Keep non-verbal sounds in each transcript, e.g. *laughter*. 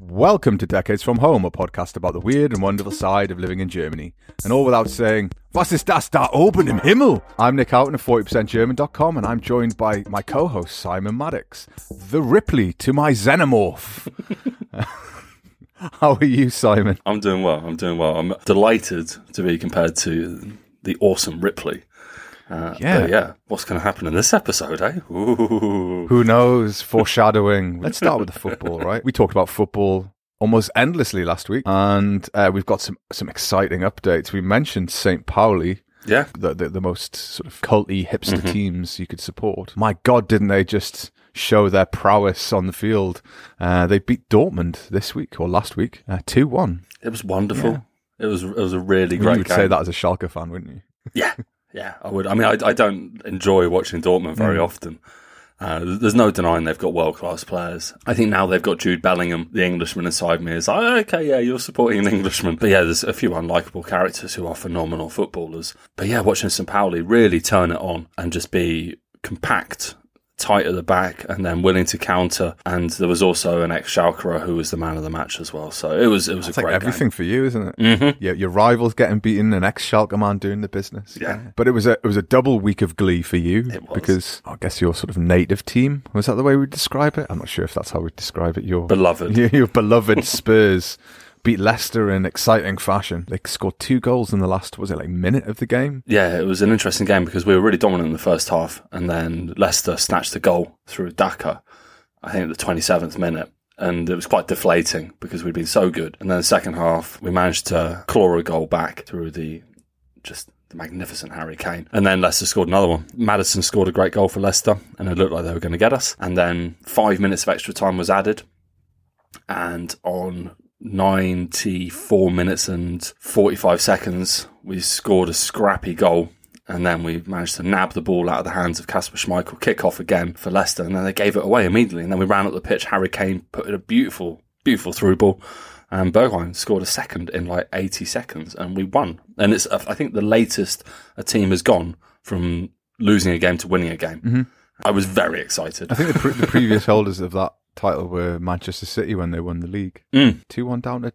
Welcome to Decades from Home, a podcast about the weird and wonderful side of living in Germany. And all without saying, Was ist das da oben im Himmel? I'm Nick Houghton of 40%German.com and I'm joined by my co-host Simon Maddox, the Ripley to my Xenomorph. *laughs* How are you, Simon? I'm doing well. I'm doing well. I'm delighted to be compared to the awesome Ripley. Uh, Yeah. yeah. What's going to happen in this episode, eh? Ooh. Who knows? Foreshadowing. Let's start with the football, *laughs* right? We talked about football almost endlessly last week, and uh, we've got some some exciting updates. We mentioned St. Pauli, Yeah. the, the the most sort of culty hipster teams you could support. My God, didn't they just show their prowess on the field? Uh, they beat Dortmund this week or last week, uh, two one. It was wonderful. It was it was a really great. Game. You would game. say that as a Schalke fan, wouldn't you? Yeah, *laughs* yeah, I would. I mean, I, I don't enjoy watching Dortmund very Mm. often. Uh, there's no denying they've got world class players. I think now they've got Jude Bellingham, the Englishman inside me, is like, "Oh, okay, yeah, you're supporting an Englishman. But yeah, there's a few unlikable characters who are phenomenal footballers. But yeah, watching St. Pauli really turn it on and just be compact, tight at the back, and then willing to counter. And there was also an ex Schalkerer who was the man of the match as well. So it was it was It's a like great everything for you, isn't it? game. hmm Yeah, your rivals getting beaten, an ex Schalke man doing the business. Yeah. but it was a it was a double week of glee for you It was. because I guess your sort of native team was that the way we describe it. I'm not sure if that's how we describe it. Your Beloved. your, *laughs* your beloved *laughs* Spurs beat Leicester in exciting fashion. They scored two goals in the last was it like minute of the game? Yeah, it was an interesting game because we were really dominant in the first half, and then Leicester snatched the goal through Daka, I think at the 27th minute. And it was quite deflating because we'd been so good. And then the second half, we managed to claw a goal back through the just the magnificent Harry Kane. And then Leicester scored another one. Maddison scored a great goal for Leicester, and it looked like they were going to get us. And then five minutes of extra time was added. And on 94 minutes and 45 seconds, we scored a scrappy goal. And then we managed to nab the ball out of the hands of Kasper Schmeichel, kick off again for Leicester, and then they gave it away immediately. And then we ran up the pitch. Harry Kane put in a beautiful, beautiful through ball, and Bergwijn scored a second in like 80 seconds, and we won. And it's, I think, the latest a team has gone from losing a game to winning a game. Mm-hmm. I was very excited. I think the, pre- the previous *laughs* holders of that title were Manchester City when they won the league. Mm. Two one down to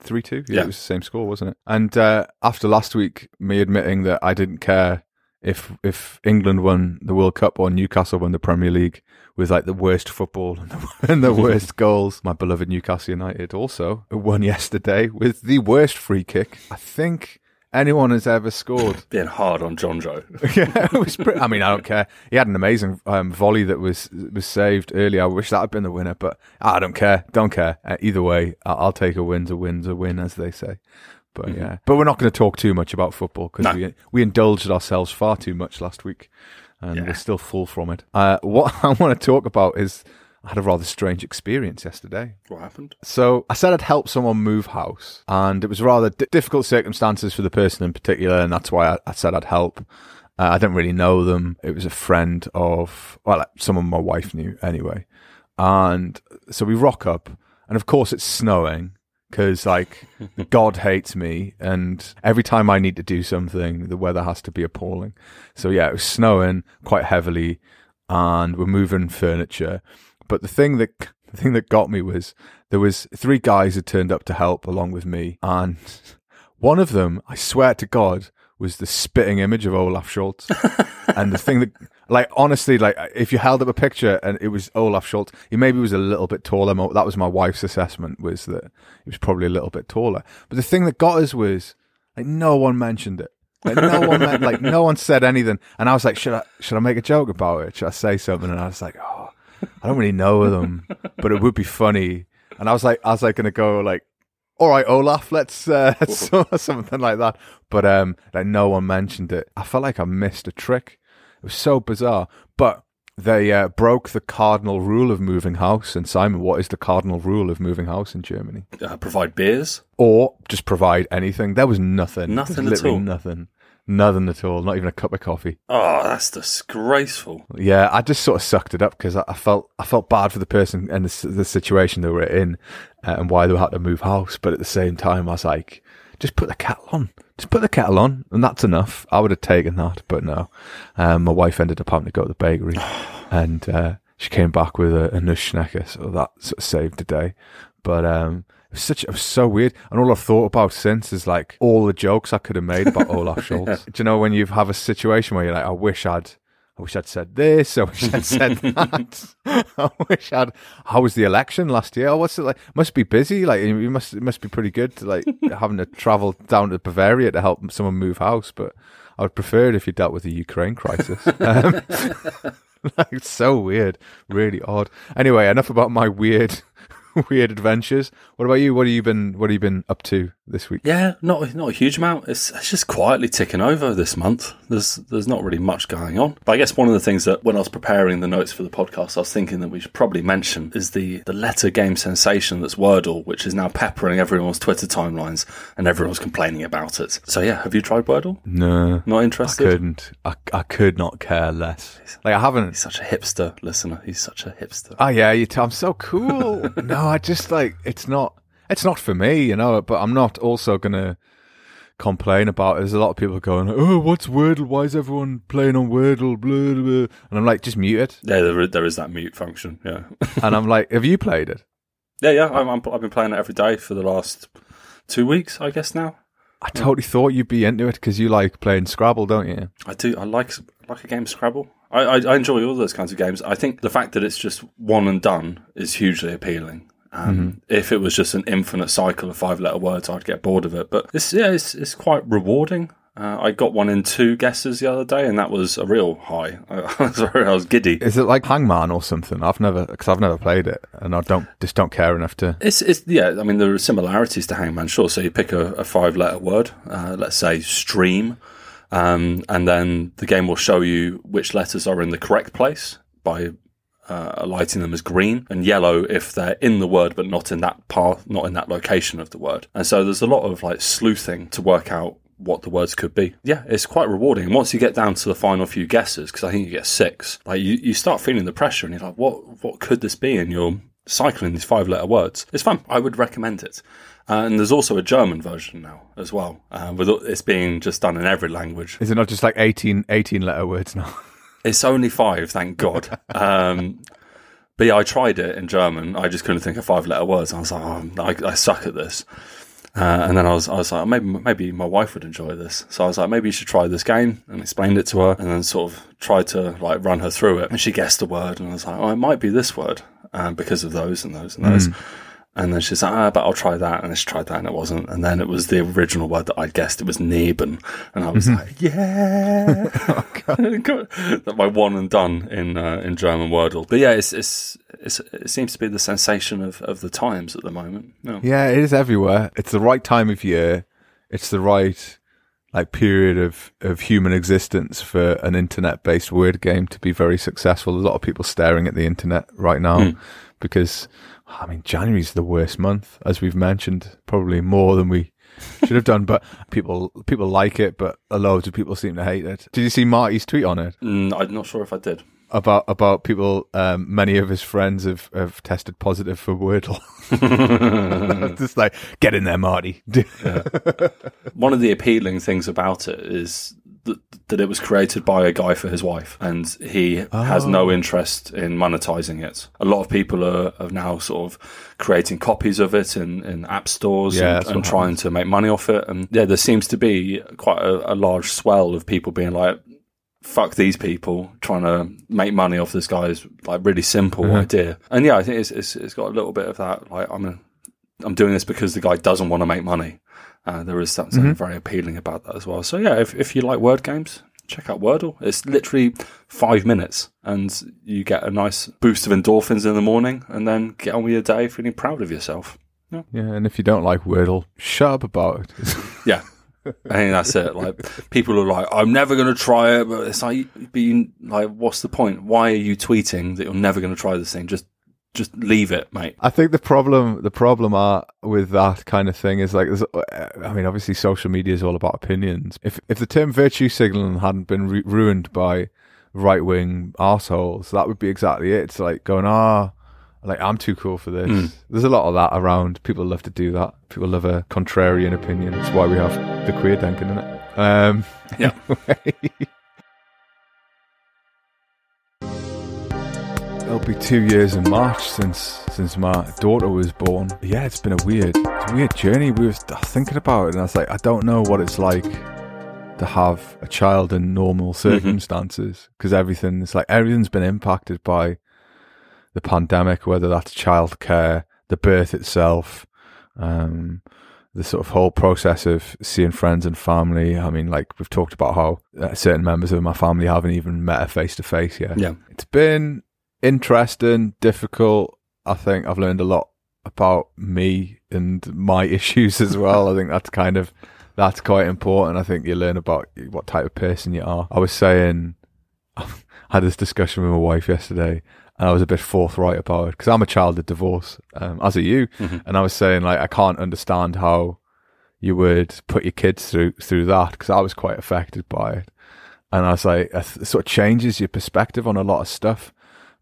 three two. Yeah. it was the same score, wasn't it? And uh, after last week, me admitting that I didn't care if if England won the World Cup or Newcastle won the Premier League with like the worst football *laughs* and the, and the worst *laughs* goals. My beloved Newcastle United also won yesterday with the worst free kick I think anyone has ever scored. *laughs* Being hard on Jonjo. *laughs* yeah, it was. Pretty, I mean, I don't care. He had an amazing um, volley that was was saved earlier. I wish that had been the winner, but I don't care. Don't care. Uh, either way, I- I'll take a win's a win's a win, as they say. But yeah, but we're not going to talk too much about football because Mm-hmm. No. we we indulged ourselves far too much last week, and Yeah. we're still full from it. Uh, what *laughs* I want to talk about is I had a rather strange experience yesterday. What happened? So I said I'd help someone move house, and it was rather di difficult circumstances for the person in particular, and that's why I, I said I'd help. Uh, I didn't really know them. It was a friend of, well, like someone my wife knew anyway. And so we rock up, and of course it's snowing because, like, *laughs* God hates me, and every time I need to do something, the weather has to be appalling. So yeah, it was snowing quite heavily, and we're moving furniture. But the thing that the thing that got me was there was three guys who turned up to help along with me, and one of them, I swear to God, was the spitting image of Olaf Scholz. *laughs* and the thing that, like, honestly, like, if you held up a picture and it was Olaf Scholz, he maybe was a little bit taller. That was my wife's assessment, was that he was probably a little bit taller. But the thing that got us was, like, no one mentioned it. Like no one, meant, like no one said anything, and I was like, should I, should I make a joke about it? Should I say something? And I was like, oh, I don't really know them, but it would be funny. And I was like, I was like gonna go like, all right, Olaf, let's uh, *laughs* something like that. But um, like no one mentioned it. I felt like I missed a trick. It was so bizarre. But they uh, broke the cardinal rule of moving house. And Simon, what is the cardinal rule of moving house in Germany? Uh, provide beers. Or just provide anything. There was nothing. Nothing was at all. Nothing. Nothing at all. Not even a cup of coffee. Oh, that's disgraceful. Yeah, I just sort of sucked it up because I, I felt I felt bad for the person and the, the situation they were in uh, and why they had to move house. But at the same time, I was like, just put the kettle on. Just put the kettle on, and that's enough. I would have taken that, but no. Um, my wife ended up having to go to the bakery, *sighs* and uh, she came back with a, a Nussschnecke, so that sort of saved the day. But um, it was such it was so weird, and all I've thought about since is like all the jokes I could have made about Olaf *laughs* Scholz. Do you know when you have a situation where you're like, I wish I'd. I wish I'd said this. I wish I'd said *laughs* that. *laughs* I wish I'd. How was the election last year? Oh, what's it like? Must be busy. Like you must. It must be pretty good. To, like having to travel down to Bavaria to help someone move house. But I would prefer it if you dealt with the Ukraine crisis. Um, like it's so weird, really odd. Anyway, enough about my weird *laughs* weird adventures. What about you? What have you been What have you been up to this week? Yeah, not not a huge amount. It's, it's just quietly ticking over this month. There's there's not really much going on. But I guess one of the things that when I was preparing the notes for the podcast, I was thinking that we should probably mention is the the letter game sensation that's Wordle, which is now peppering everyone's Twitter timelines and everyone's complaining about it. So yeah, have you tried Wordle? No, Not interested. I couldn't. I, I could not care less. Like I haven't. He's such a hipster listener. He's such a hipster. Oh yeah, you t- I'm so cool. *laughs* no, I just like it's not. It's not for me, you know. But I'm not also gonna complain about. It. There's a lot of people going, "Oh, what's Wordle? Why is everyone playing on Wordle?" Blah, blah, blah. And I'm like, just mute it. Yeah, there, is- there is that mute function. Yeah, *laughs* and I'm like, have you played it? yeah, yeah. I'm, I'm, I've been playing it every day for the last two weeks, I guess now. I totally thought you'd be into it because you like playing Scrabble, don't you? I do. I like like a game of Scrabble. I, I, I enjoy all those kinds of games. I think the fact that it's just one and done is hugely appealing. Um, If it was just an infinite cycle of five letter words, I'd get bored of it. But it's yeah, it's it's quite rewarding. Uh, I got one in two guesses the other day, and that was a real high. *laughs* I, was I was giddy. Is it like Hangman or something? I've never because I've never played it, and I don't just don't care enough to. It's, it's yeah. I mean, there are similarities to Hangman, sure. So you pick a, a five-letter word, uh, let's say stream, um, and then the game will show you which letters are in the correct place by uh, lighting them as green and yellow if they're in the word but not in that part, not in that location of the word. And so there's a lot of like sleuthing to work out what the words could be. Yeah, it's quite rewarding. And once you get down to the final few guesses, because I think you get six, like you, you start feeling the pressure and you're like, what what could this be? And you're cycling these five letter words. It's fun. I would recommend it. Uh, and there's also a German version now as well, uh, with it's being just done in every language. Is it not just like 18, 18 letter words now? *laughs* It's only five, thank God. Um, but yeah, I tried it in German. I just couldn't think of five letter words. I was like, oh, I, I suck at this. Uh, and then I was, I was like, maybe, maybe my wife would enjoy this. So I was like, maybe you should try this game and explained it to her and then sort of tried to like run her through it. And she guessed a word and I was like, oh, it might be this word um, because of those and those and those. And then she's like, ah, but I'll try that. And she tried that and it wasn't. And then it was the original word that I guessed. It was Neben. And I was like, yeah. *laughs* That my one and done in uh, in German Wordle. But yeah, it's, it's, it's, it seems to be the sensation of, of the times at the moment. Yeah. Yeah, it is everywhere. It's the right time of year. It's the right like period of, of human existence for an internet based word game to be very successful. A lot of people staring at the internet right now because I mean January's the worst month, as we've mentioned, probably more than we *laughs* should have done. But people people like it, but a loads of people seem to hate it. Did you see Marty's tweet on it? Mm, I'm not sure if I did. About about people um, many of his friends have, have tested positive for Wordle. *laughs* *laughs* Just like get in there, Marty. One of the appealing things about it is that, that it was created by a guy for his wife, and he has Oh. no interest in monetizing it. A lot of people are, are now sort of creating copies of it in, in app stores Yeah, and, and trying to make money off it. And yeah, there seems to be quite a, a large swell of people being like, fuck these people trying to make money off this guy's like really simple Uh-huh. idea. And yeah, I think it's, it's it's got a little bit of that. Like I'm a, I'm doing this because the guy doesn't want to make money. Uh, there is something Mm-hmm. very appealing about that as well. So yeah, if if you like word games, check out Wordle. It's literally five minutes, and you get a nice boost of endorphins in the morning, and then get on with your day feeling proud of yourself. Yeah, and if you don't like Wordle, shut up about it. *laughs* Yeah. I think that's it. Like people are like, I'm never going to try it, but it's like, being like, what's the point? Why are you tweeting that you're never going to try this thing? Just, just leave it, mate. I think the problem, the problem are with that kind of thing is like, there's, I mean, obviously social media is all about opinions. If if the term virtue signaling hadn't been ru- ruined by right wing assholes, that would be exactly it. It's like going, ah, like I'm too cool for this. There's a lot of that around. People love to do that. People love a contrarian opinion. That's why we have the Querdenken in it. Um, Yeah. *laughs* it'll be two years in March since since my daughter was born. Yeah, it's been a weird, a weird journey. We were thinking about it, and I was like, I don't know what it's like to have a child in normal circumstances because everything it's like everything's been impacted by the pandemic, whether that's childcare, the birth itself, um, the sort of whole process of seeing friends and family. I mean, like we've talked about how uh, certain members of my family haven't even met her face to face yet. Yeah. It's been interesting, difficult. I think I've learned a lot about me and my *laughs* issues as well. I think that's kind of that's quite important. I think you learn about what type of person you are. I was saying, *laughs* I had this discussion with my wife yesterday, and I was a bit forthright about it because I'm a child of divorce, um, as are you. And I was saying like I can't understand how you would put your kids through through that because I was quite affected by it. And I was like, it sort of changes your perspective on a lot of stuff.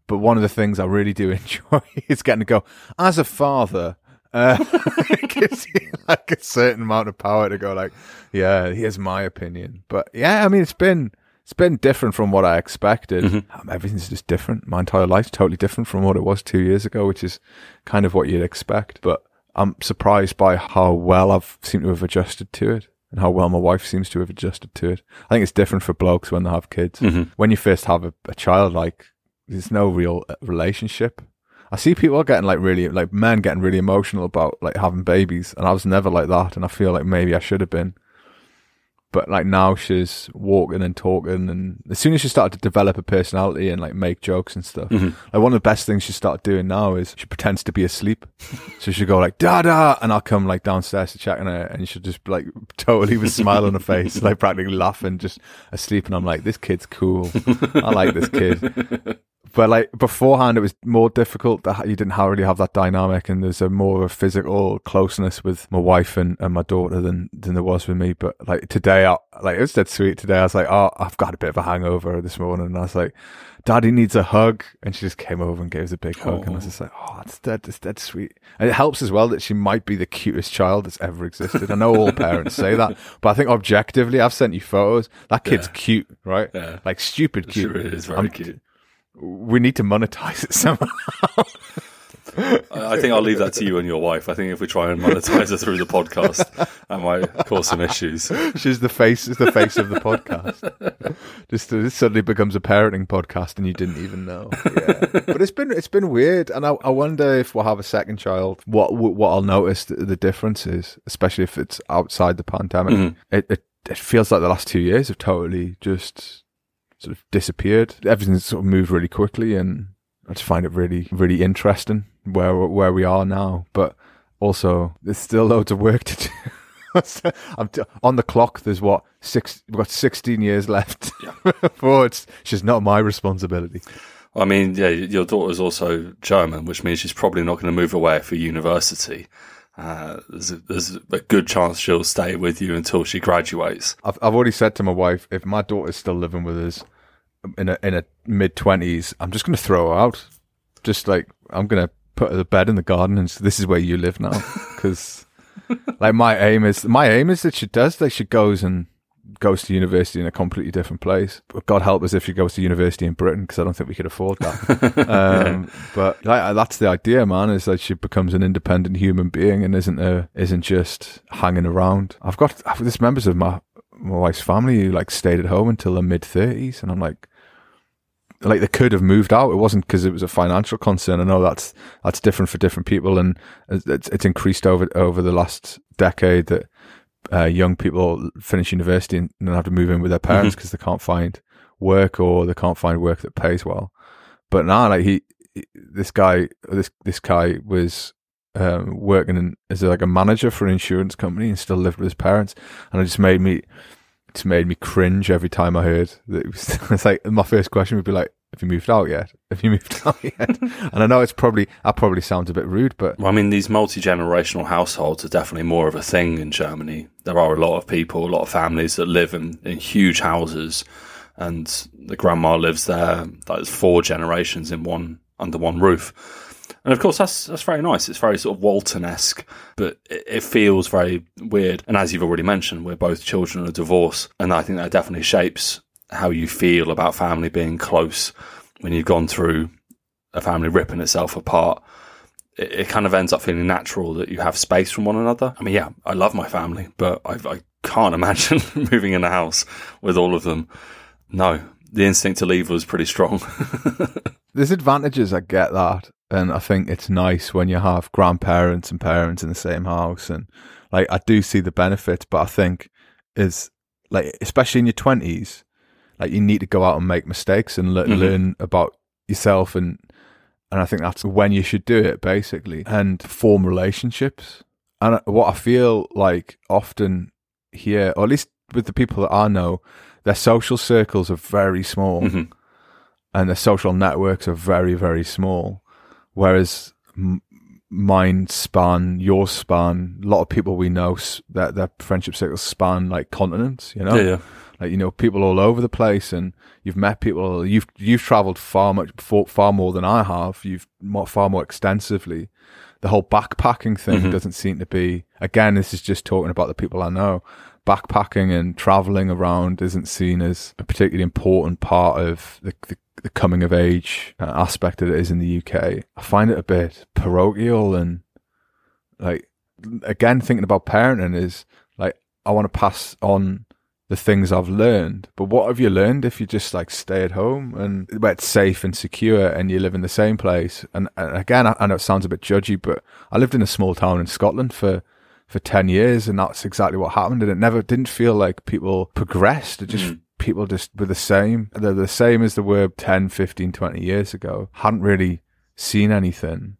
But one of the things I really do *laughs* enjoy is getting to go as a father. Uh, *laughs* it gives you like a certain amount of power to go like, yeah, here's my opinion. But yeah, I mean, it's been it's been different from what I expected. Um, everything's just different. My entire life's totally different from what it was two years ago, which is kind of what you'd expect. But I'm surprised by how well I've seemed to have adjusted to it and how well my wife seems to have adjusted to it. I think it's different for blokes when they have kids. When you first have a, a child, like there's no real uh, relationship. I see people are getting like really, like men getting really emotional about like having babies, and I was never like that, and I feel like maybe I should have been. But like now she's walking and talking, and as soon as she started to develop a personality and like make jokes and stuff, like one of the best things she started doing now is she pretends to be asleep. *laughs* so she'll go like da da, and I'll come like downstairs to check on her, and she'll just like *laughs* totally with a smile on her face, like practically laughing, just asleep. And I'm like, this kid's cool. I like this kid. *laughs* But like beforehand, it was more difficult that you didn't really have that dynamic, and there's a more of a physical closeness with my wife and, and my daughter than than there was with me. But like today, I, like it was dead sweet. Today, I was like, oh, I've got a bit of a hangover this morning, and I was like, Daddy needs a hug, and she just came over and gave us a big hug, and I was just like, oh, it's dead, it's dead sweet. And it helps as well that she might be the cutest child that's ever existed. I know all parents say that, *laughs* but I think objectively, I've sent you photos. That kid's Yeah. cute, right? Yeah. Like stupid cute. really is very I'm- cute. We need to monetize it somehow. I I think I'll leave that to you and your wife. I think if we try and monetize her through the podcast, that might cause some issues. She's the face, is the face of the podcast. Just this suddenly becomes a parenting podcast, and you didn't even know. Yeah. but it's been it's been weird, and I, I wonder if we'll have a second child. What what I'll notice the, the difference is, especially if it's outside the pandemic. Mm-hmm. It, it it feels like the last two years have totally just sort of disappeared. Everything's sort of moved really quickly, and I just find it really really interesting where where we are now. But also, there's still loads of work to do. *laughs* I'm t- on the clock. There's what six? We've got 16 years left. *laughs* Before it's just not my responsibility. I mean, yeah, your daughter's also German, which means she's probably not going to move away for university. Uh, there's, a, there's a good chance she'll stay with you until she graduates. I've I've already said to my wife, if my daughter's still living with us in a in a mid twenties, I'm just going to throw her out. Just like I'm going to put her to bed in the garden, and say, this is where you live now. *laughs* Because like my aim is my aim is that she does like she goes and goes to university in a completely different place. But God help us if she goes to university in Britain, because I don't think we could afford that. *laughs* um, but like, that's the idea, man. Is that she becomes an independent human being and isn't a isn't just hanging around. I've got I've, there's members of my my wife's family who like stayed at home until their mid thirties, and I'm like, like they could have moved out. It wasn't because it was a financial concern. I know that's that's different for different people, and it's, it's increased over over the last decade that uh, young people finish university and then have to move in with their parents because they can't find work or they can't find work that pays well. But now, like he, he- this guy, this this guy was um, working in, as like a manager for an insurance company and still lived with his parents, and it just made me, it just made me cringe every time I heard that. It was, *laughs* it's like my first question would be like, "Have you moved out yet? Have you moved out yet?" *laughs* and I know it's probably that probably sounds a bit rude, but Well, I mean, these multi generational households are definitely more of a thing in Germany. There are a lot of people, a lot of families that live in, in huge houses, and the grandma lives there. Like it's four generations in one under one roof. And of course, that's that's very nice. It's very sort of Walton esque, but it, it feels very weird. And as you've already mentioned, we're both children of divorce, and I think that definitely shapes how you feel about family being close when you've gone through a family ripping itself apart, it, it kind of ends up feeling natural that you have space from one another. I mean, yeah, I love my family, but I, I can't *laughs* imagine moving in a house with all of them. No, the instinct to leave was pretty strong. *laughs* There's advantages, I get that. And I think it's nice when you have grandparents and parents in the same house. And like, I do see the benefits, but I think is like, especially in your 20s, like you need to go out and make mistakes and le- Mhm. learn about yourself. And, and I think that's when you should do it, basically, and form relationships. And what I feel like often here, or at least with the people that I know, their social circles are very small Mhm. and their social networks are very, very small. Whereas m- mine span, yours span, a lot of people we know, s- their, their friendship circles span like continents, you know? Yeah, yeah. Like, you know, people all over the place and you've met people, you've, you've traveled far much, far, far more than I have. You've more, far more extensively. The whole backpacking thing Mhm. doesn't seem to be, again, this is just talking about the people I know. Backpacking and traveling around isn't seen as a particularly important part of the, the, the coming of age uh, aspect that it is in the UK. I find it a bit parochial and like, again, thinking about parenting is like, I want to pass on the things I've learned. But what have you learned if you just like stay at home and where it's safe and secure and you live in the same place? And, and again, I, I know it sounds a bit judgy, but I lived in a small town in Scotland for for 10 years and that's exactly what happened and it never didn't feel like people progressed it just Mm. people just were the same they're the same as they were 10 15 20 years ago hadn't really seen anything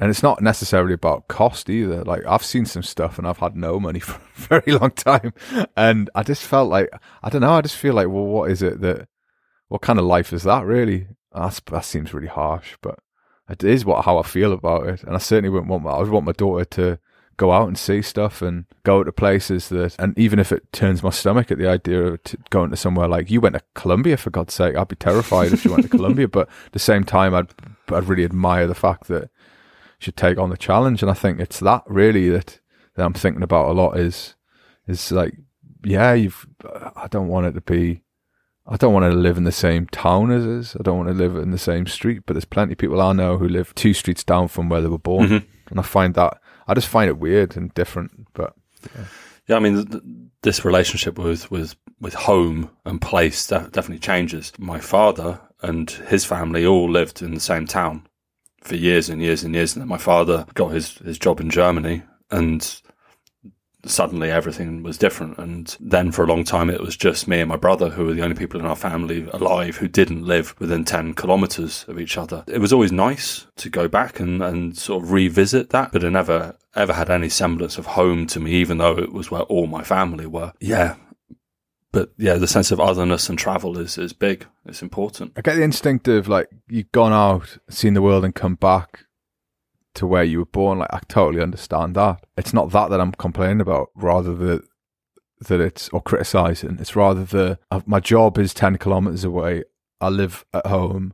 and it's not necessarily about cost either. Like i've seen some stuff and i've had no money *laughs* for a very long time. And i just felt like i don't know i just feel like well what is it that what kind of life is that really? That's, that seems really harsh but it is what how i feel about it. And i certainly wouldn't want my, i would want my daughter to go out and see stuff and go to places that, and even if it turns my stomach at the idea of t- going to somewhere like you went to Colombia for God's sake, I'd be terrified if you went to Colombia. *laughs* But at the same time, I'd I'd really admire the fact that should take on the challenge, and I think it's that really that that I'm thinking about a lot is is like yeah, you've I don't want it to be. I don't want to live in the same town as us. I don't want to live in the same street. But there's plenty of people I know who live two streets down from where they were born, Mhm. and I find that I just find it weird and different. But Yeah, I mean, th- this relationship with with with home and place de- definitely changes. My father and his family all lived in the same town for years and years and years, and then my father got his his job in Germany, and suddenly everything was different. And then for a long time, it was just me and my brother who were the only people in our family alive who didn't live within 10 kilometers of each other. It was always nice to go back and, and sort of revisit that, but it never ever had any semblance of home to me, even though it was where all my family were. Yeah. But yeah, the sense of otherness and travel is, is big. It's important. I get the instinct of like you've gone out, seen the world, and come back to where you were born. Like I totally understand that. It's not that that I'm complaining about, rather that that it's or criticizing. It's rather the uh, my job is ten kilometers away. I live at home.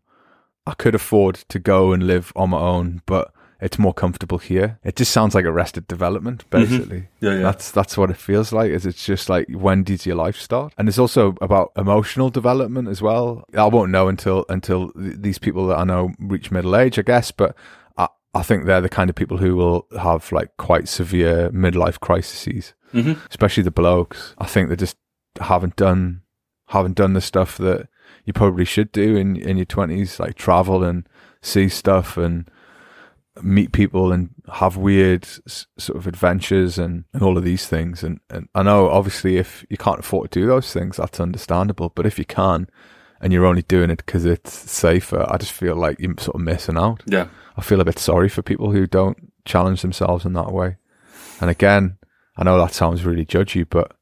I could afford to go and live on my own, but it's more comfortable here. It just sounds like arrested development, basically. Yeah, That's that's what it feels like. Is it's just like when does your life start? And it's also about emotional development as well. I won't know until until these people that I know reach middle age, I guess. But I I think they're the kind of people who will have like quite severe midlife crises, hmm especially the blokes. I think they just haven't done haven't done the stuff that you probably should do in in your twenties, like travel and see stuff and meet people and have weird sort of adventures and, and all of these things. And, and I know obviously if you can't afford to do those things, that's understandable. But if you can and you're only doing it because it's safer, I just feel like you're sort of missing out. Yeah. I feel a bit sorry for people who don't challenge themselves in that way. And again, I know that sounds really judgy, but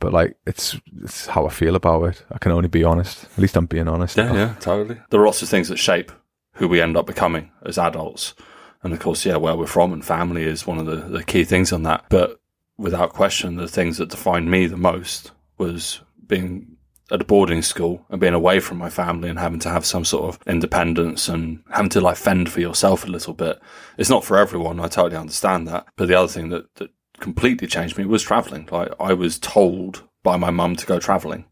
but like it's it's how I feel about it. I can only be honest. At least I'm being honest. Yeah, yeah, totally. There are lots of things that shape who we end up becoming as adults. And of course, yeah, where we're from and family is one of the, the key things on that. But without question, the things that defined me the most was being at a boarding school and being away from my family and having to have some sort of independence and having to like fend for yourself a little bit. It's not for everyone. I totally understand that. But the other thing that, that completely changed me was traveling. Like I was told by my mum to go traveling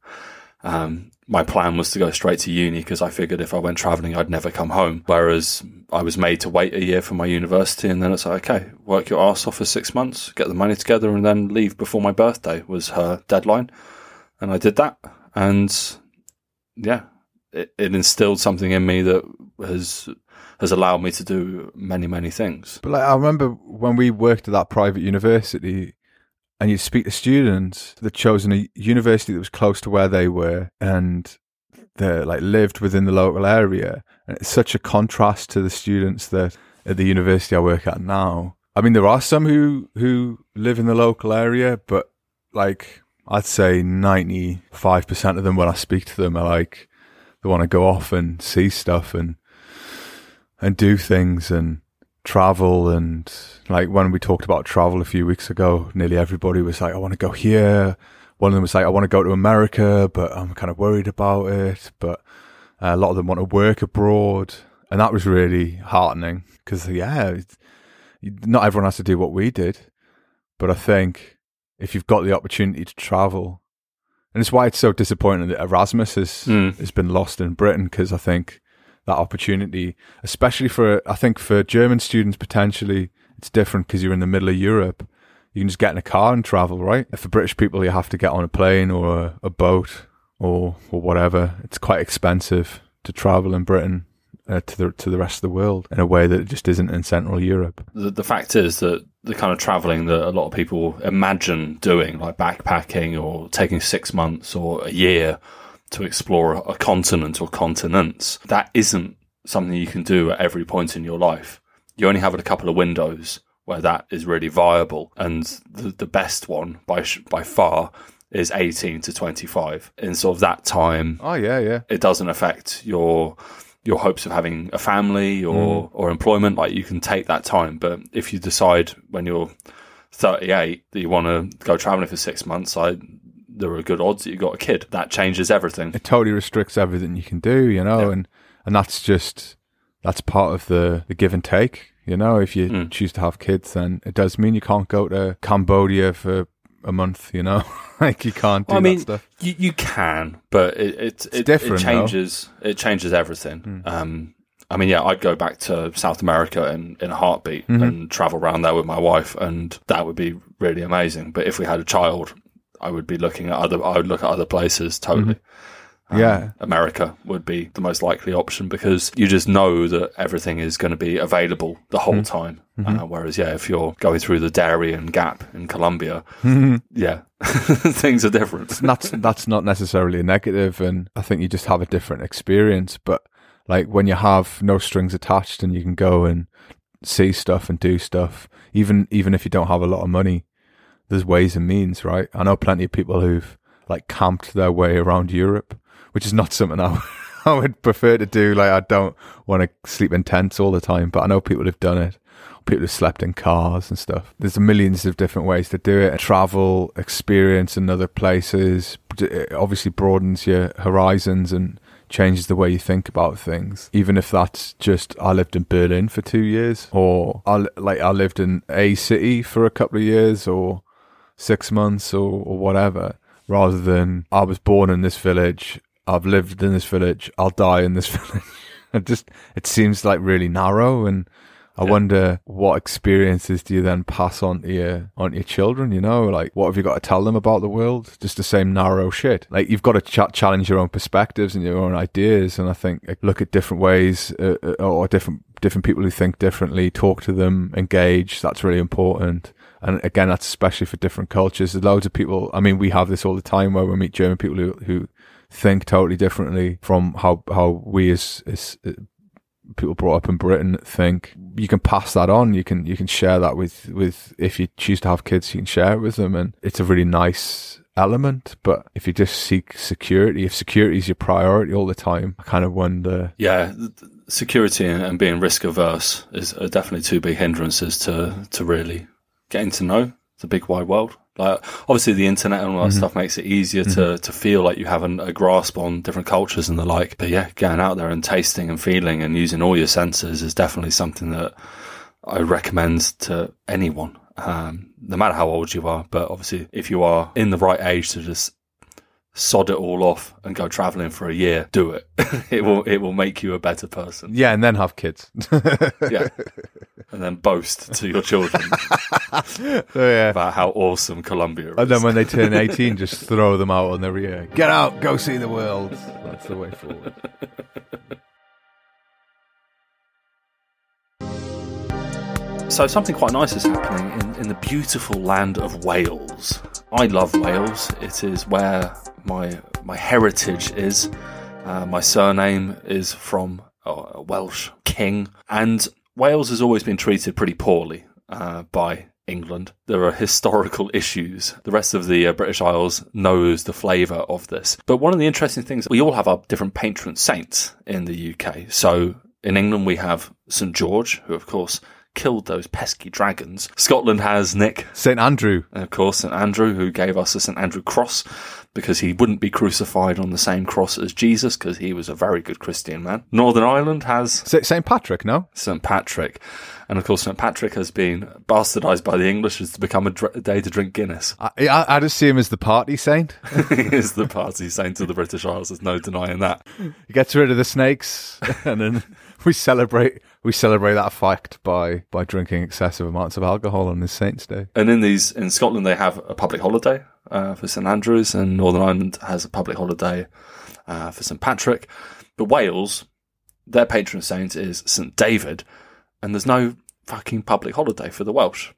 Um, my plan was to go straight to uni because I figured if I went traveling, I'd never come home. Whereas I was made to wait a year for my university, and then it's like, okay, work your ass off for six months, get the money together, and then leave before my birthday was her deadline. And I did that, and yeah, it, it instilled something in me that has has allowed me to do many many things. But like, I remember when we worked at that private university, and you'd speak to students that chosen a university that was close to where they were, and they like lived within the local area. And it's such a contrast to the students that at the university I work at now. I mean, there are some who who live in the local area, but like I'd say ninety five percent of them, when I speak to them, are like they want to go off and see stuff and and do things and travel and like when we talked about travel a few weeks ago, nearly everybody was like, I want to go here. One of them was like, I want to go to America, but I'm kind of worried about it. But uh, a lot of them want to work abroad. And that was really heartening because, yeah, not everyone has to do what we did. But I think if you've got the opportunity to travel, and it's why it's so disappointing that Erasmus has, mm. has been lost in Britain because I think that opportunity, especially for I think for German students potentially it's different because you're in the middle of Europe. You can just get in a car and travel, right? For British people, you have to get on a plane or a, a boat or or whatever. It's quite expensive to travel in Britain uh, to the to the rest of the world in a way that just isn't in Central Europe. The, the fact is that the kind of traveling that a lot of people imagine doing, like backpacking or taking six months or a year, to explore a continent or continents. That isn't something you can do at every point in your life. You only have a couple of windows where that is really viable, and the, the best one by by far is 18 to 25. In sort of that time, oh yeah, yeah, it doesn't affect your your hopes of having a family or mm. or employment. Like you can take that time, but if you decide when you're 38 that you want to go traveling for six months, I there are good odds that you got a kid. That changes everything. It totally restricts everything you can do, you know, and and that's just that's part of the the give and take. You know, if you mm. choose to have kids, then it does mean you can't go to Cambodia for a month. You know, *laughs* like you can't do well, I mean, stuff. You you can, but it it, it, different, it changes. Though. It changes everything. Mm. Um, I mean, yeah, I'd go back to South America in, in a heartbeat mm-hmm. and travel around there with my wife, and that would be really amazing. But if we had a child, I would be looking at other. I would look at other places totally. Mm-hmm. Um, yeah, America would be the most likely option because you just know that everything is going to be available the whole mm-hmm. time. Mm-hmm. Uh, whereas, yeah, if you're going through the Darien Gap in Colombia, mm-hmm. yeah, *laughs* things are different. that's that's not necessarily a negative, and I think you just have a different experience. But like when you have no strings attached and you can go and see stuff and do stuff, even even if you don't have a lot of money, there's ways and means, right? I know plenty of people who've like camped their way around Europe, which is not *laughs* something I, I would prefer to do. Like, I don't want to sleep in tents all the time, but I know people who've done it. People who've slept in cars and stuff. There's millions of different ways to do it. Travel, experience in other places. It obviously broadens your horizons and changes the way you think about things. Even if that's just I lived in Berlin for two years, or I like I lived in a city for a couple of years, or six months or, or whatever, rather than I was born in this village, I've lived in this village, I'll die in this *laughs* village. it just it seems like really narrow and I yeah. wonder what experiences do you then pass on to your on your children? You know, like what have you got to tell them about the world? Just the same narrow shit. Like you've got to ch- challenge your own perspectives and your own ideas. And I think like, look at different ways uh, uh or different different people who think differently. Talk to them, engage. That's really important. And again, that's especially for different cultures. There's loads of people. I mean, we have this all the time where we meet German people who, who think totally differently from how, how we as, as uh, people brought up in Britain think. You can pass that on. You can, you can share that with, with, if you choose to have kids, you can share it with them. And it's a really nice element. But if you just seek security, if security is your priority all the time, I kind of wonder. Yeah. Security and being risk averse is definitely two big hindrances to, to really getting to know the big wide world. Like obviously the internet and all that mm-hmm. stuff makes it easier mm-hmm. to, to feel like you have an, a grasp on different cultures and the like. But yeah, getting out there and tasting and feeling and using all your senses is definitely something that I recommend to anyone, um, no matter how old you are. But obviously, if you are in the right age to just sod it all off and go traveling for a year, do it. *laughs* it will it will make you a better person. Yeah, and then have kids. *laughs* Yeah. *laughs* And then boast to your children So, oh, yeah. about how awesome Colombia is. And then when they turn 18, just throw them out on the rear. Get out, go see the world. That's the way forward. So something quite nice is happening in, in the beautiful land of Wales. I love Wales. It is where my my heritage is. Uh, my surname is from a Welsh king, and Wales has always been treated pretty poorly uh, by England. There are historical *laughs* issues. The rest of the uh, British Isles knows the flavour of this. But one of the interesting things, we all have our different patron saints in the UK. So in England, we have St George, who of course killed those pesky dragons. Scotland has Nick, St. Andrew. and of course, St Andrew, who gave us the St Andrew cross because he wouldn't be crucified on the same cross as Jesus because he was a very good Christian man. Northern Ireland has St. Patrick, no? St Patrick. And of course, St Patrick has been bastardized by the English as to become a, dr- day to drink Guinness. I, I, I just see him as the party saint. *laughs* he is the party saint of the British Isles. There's no denying that. He gets rid of the snakes, *laughs* and then we celebrate we celebrate that fact by by drinking excessive amounts of alcohol on this Saint's Day. And in these, in Scotland, they have a public holiday uh, for St Andrews, and Northern Ireland has a public holiday uh, for St Patrick. But Wales, their patron saint is St David, and there's no fucking public holiday for the Welsh.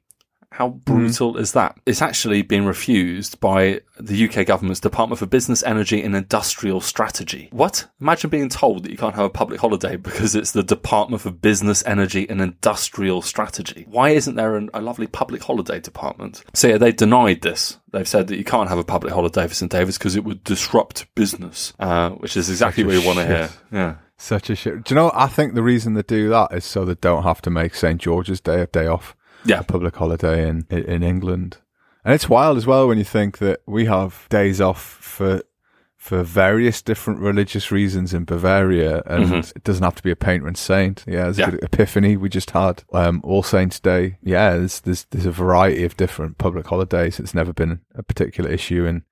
How brutal is that? It's actually been refused by the UK government's Department for Business, Energy and Industrial Strategy. What? Imagine being told that you can't have a public holiday because it's the Department for Business, Energy and Industrial Strategy. Why isn't there an, a lovely public holiday department? So yeah, they denied this. They've said that you can't have a public holiday for St David's because it would disrupt business, uh, which is exactly what you want to hear. Yeah. Such a shit. Do you know? I think the reason they do that is so they don't have to make St George's Day a day off, Yeah. a public holiday in in England. And it's wild as well when you think that we have days off for for various different religious reasons in Bavaria, and it doesn't have to be a patron saint. Yeah, there's Yeah. Epiphany we just had, um, All Saints Day. Yeah, there's, there's there's a variety of different public holidays. It's never been a particular issue in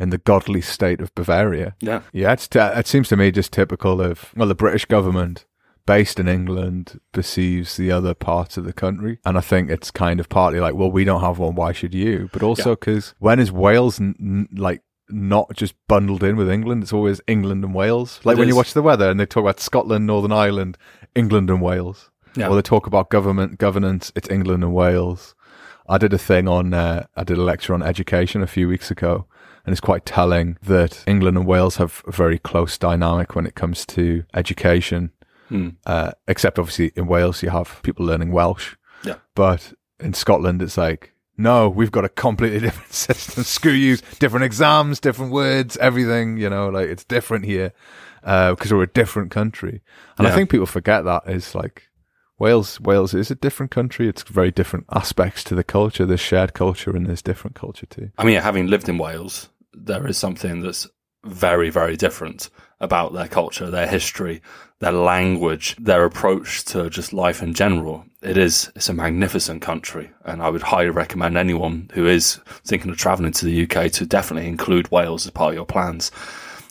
in the godly state of Bavaria. Yeah. Yeah, it's t- it seems to me just typical of well, the British government based in England perceives the other parts of the country, and I think it's kind of partly like, well, we don't have one, why should you? But also because when is Wales n- n- like not just bundled in with England? It's always England and Wales. Like It when you watch the weather and they talk about Scotland, Northern Ireland, England and Wales, Yeah. or they talk about government governance, it's England and Wales. I did a thing on, uh, I did a lecture on education a few weeks ago, and it's quite telling that England and Wales have a very close dynamic when it comes to education. Hmm. Uh, except obviously in Wales you have people learning Welsh, Yeah. but in Scotland it's like, no, we've got a completely *laughs* different system. Screw you, different exams, different words, everything. You know, like it's different here because we're a different country. And I think people forget that is like Wales. Wales is a different country. It's very different aspects to the culture. There's shared culture and there's different culture too. I mean, having lived in Wales, there is something that's very, very different about their culture, their history, their language, their approach to just life in general. It is, it's a magnificent country. And I would highly recommend anyone who is thinking of traveling to the UK to definitely include Wales as part of your plans.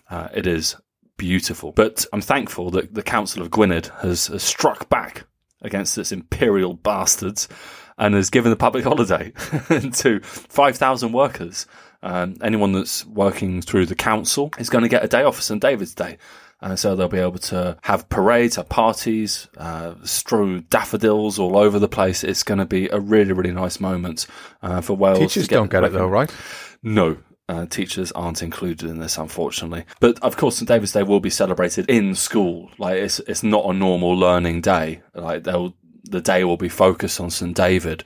Uh, it is beautiful. But I'm thankful that the Council of Gwynedd has, has struck back against its imperial bastards and has given the public *laughs* holiday to 5,000 workers. Um, anyone that's working through the council is going to get a day off for St David's Day. Uh, so they'll be able to have parades, have parties, uh, strew daffodils all over the place. It's going to be a really, really nice moment uh, for Wales. Teachers don't get it though, right? no, uh, teachers aren't included in this, unfortunately. But of course, St David's Day will be celebrated in school. Like it's it's not a normal learning day. Like they'll the day will be focused on St David,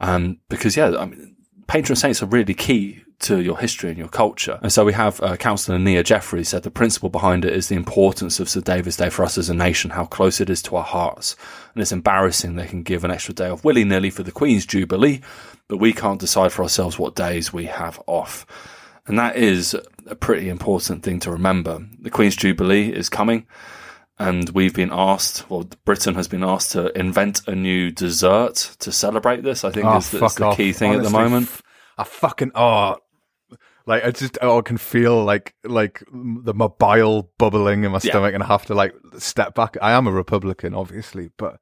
um, because yeah, I mean, patron saints are really key to your history and your culture. And so we have uh, Councillor Nia Jeffrey said the principle behind it is the importance of St David's Day for us as a nation, how close it is to our hearts. And it's embarrassing they can give an extra day off willy nilly for the Queen's Jubilee, but we can't decide for ourselves what days we have off. And that is a pretty important thing to remember. The Queen's Jubilee is coming, and we've been asked, well, Britain has been asked to invent a new dessert to celebrate this. I think Oh, is, the off. key thing at the moment. f- I fucking oh, Like I just oh, I can feel like like the my bile bubbling in my Yeah. stomach, and I have to like step back. I am a Republican, obviously, but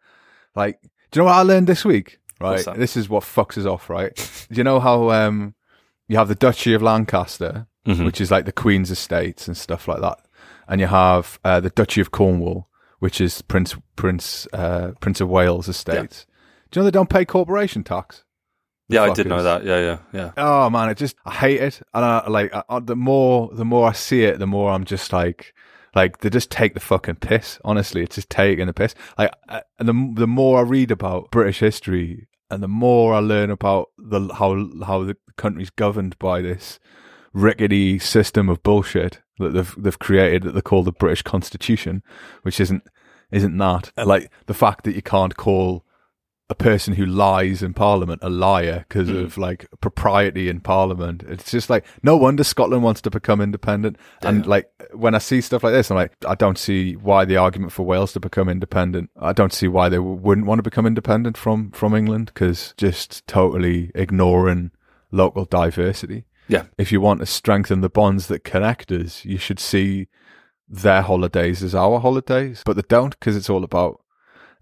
like, do you know what I learned this week? Right, this is what fucks us off. Right, do you know how um you have the Duchy of Lancaster, Mhm. which is like the Queen's estates and stuff like that, and you have uh, the Duchy of Cornwall, which is Prince Prince uh, Prince of Wales estates. Do you know they don't pay corporation tax? The Yeah, I did know that. Yeah, yeah, yeah. Oh man, it just I hate it, and I like I, I- the more the more I see it, the more I'm just like like they just take the fucking piss. Honestly, it's just taking the piss. Like, I- and the the more I read about British history, and the more I learn about the how how the country's governed by this rickety system of bullshit that they've they've created that they call the British Constitution, which isn't isn't that like the fact that you can't call a person who lies in Parliament a liar because Mm. of like propriety in Parliament. It's just like no wonder Scotland wants to become independent. And like when I see stuff like this, I'm like, I don't see why the argument for Wales to become independent. I don't see why they w- wouldn't want to become independent from from England because just totally ignoring local diversity. Yeah. If you want to strengthen the bonds that connect us, you should see their holidays as our holidays, but they don't because it's all about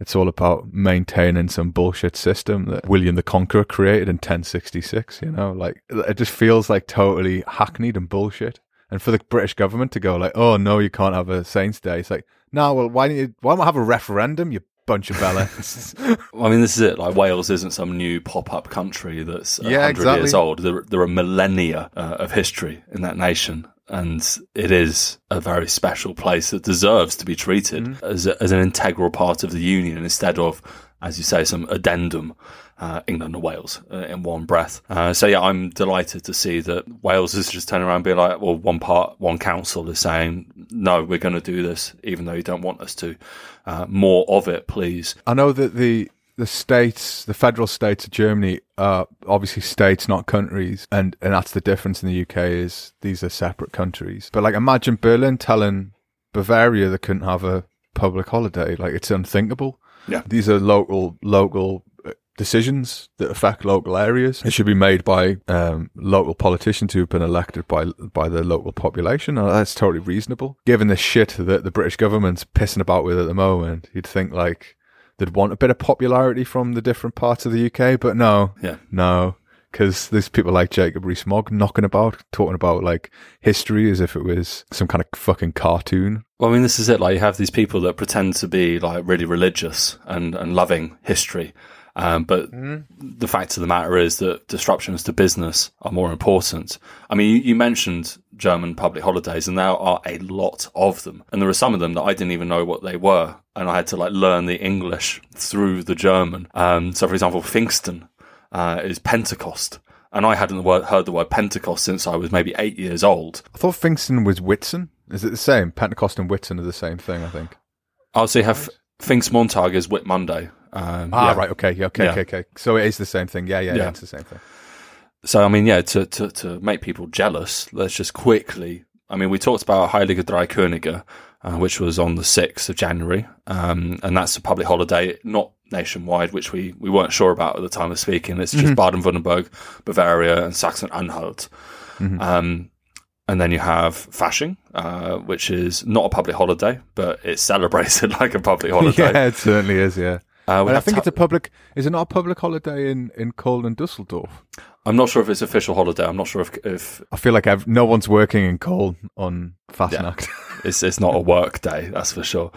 it's all about maintaining some bullshit system that William the Conqueror created in 1066. You know, like it just feels like totally hackneyed and bullshit. And for the British government to go like, "Oh no, you can't have a Saints Day," it's like, no, well, why don't you? Why don't we have a referendum? You bunch of bellends. *laughs* I mean, this is it. Like Wales isn't some new pop-up country that's a Yeah, hundred exactly. years old. There, there are millennia uh, of history in that nation, and it is a very special place that deserves to be treated Mm-hmm. as, a, as an integral part of the union instead of, as you say, some addendum. Uh, England and Wales uh, in one breath. Uh, so yeah, I'm delighted to see that Wales is just turning around and being like, well, one part, one council is saying, no, we're going to do this, even though you don't want us to. Uh, more of it, please. I know that the the states, the federal states of Germany, are obviously states, not countries, and and that's the difference in the UK is these are separate countries. But like, imagine Berlin telling Bavaria they couldn't have a public holiday. Like, it's unthinkable. Yeah. these are local local decisions that affect local areas. It should be made by um, local politicians who have been elected by by the local population. And that's totally reasonable. Given the shit that the British government's pissing about with at the moment, you'd think like they'd want a bit of popularity from the different parts of the UK, but no, Yeah. no. Because there's people like Jacob Rees-Mogg knocking about, talking about like history as if it was some kind of fucking cartoon. Well, I mean, this is it. Like, you have these people that pretend to be like really religious and, and loving history. Um, but the fact of the matter is that disruptions to business are more important. I mean, you, you mentioned German public holidays, and there are a lot of them. And there are some of them that I didn't even know what they were. And I had to like learn the English through the German. Um, so, for example, Pfingsten uh, is Pentecost. And I hadn't heard the word Pentecost since I was maybe eight years old. I thought Pfingsten was Whitsun. Is it the same? Pentecost and Whitsun are the same thing, I think. Also, you have Pfingstmontag is Whit Monday. Um, Ah, yeah. right. Okay. Yeah, okay. Yeah. Okay. Okay. So it is the same thing. Yeah. Yeah. yeah. It's the same thing. So, I mean, yeah, to, to, to make people jealous, let's just quickly. I mean, we talked about Heilige Drei Könige, uh, which was on the 6th of January. Um, and that's a public holiday, not nationwide, which we, we weren't sure about at the time of speaking. It's just Baden Württemberg, Bavaria, and Saxon Anhalt. Um, and then you have Fasching, uh, which is not a public holiday, but it's celebrated *laughs* like a public holiday. *laughs* Yeah, it certainly is. Yeah. Uh, I think Ta- it's a public. Is it not a public holiday in in Cologne and Dusseldorf? I'm not sure if it's official holiday. I'm not sure if, if I feel like I've, no one's working in Cologne on Fastnacht. It's it's not a work day, that's for sure.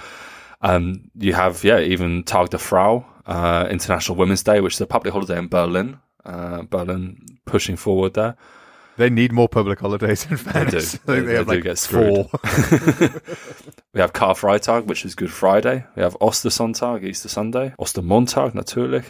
Um, you have yeah, even Tag der Frau, uh, International Women's Day, which is a public holiday in Berlin. Uh, Berlin pushing forward there. They need more public holidays in *laughs* do. Venice. I think They- they, they have do like get screwed. four. *laughs* We have Karfreitag, which is Good Friday. We have Ostersonntag, Easter Sunday. Ostermontag, natürlich.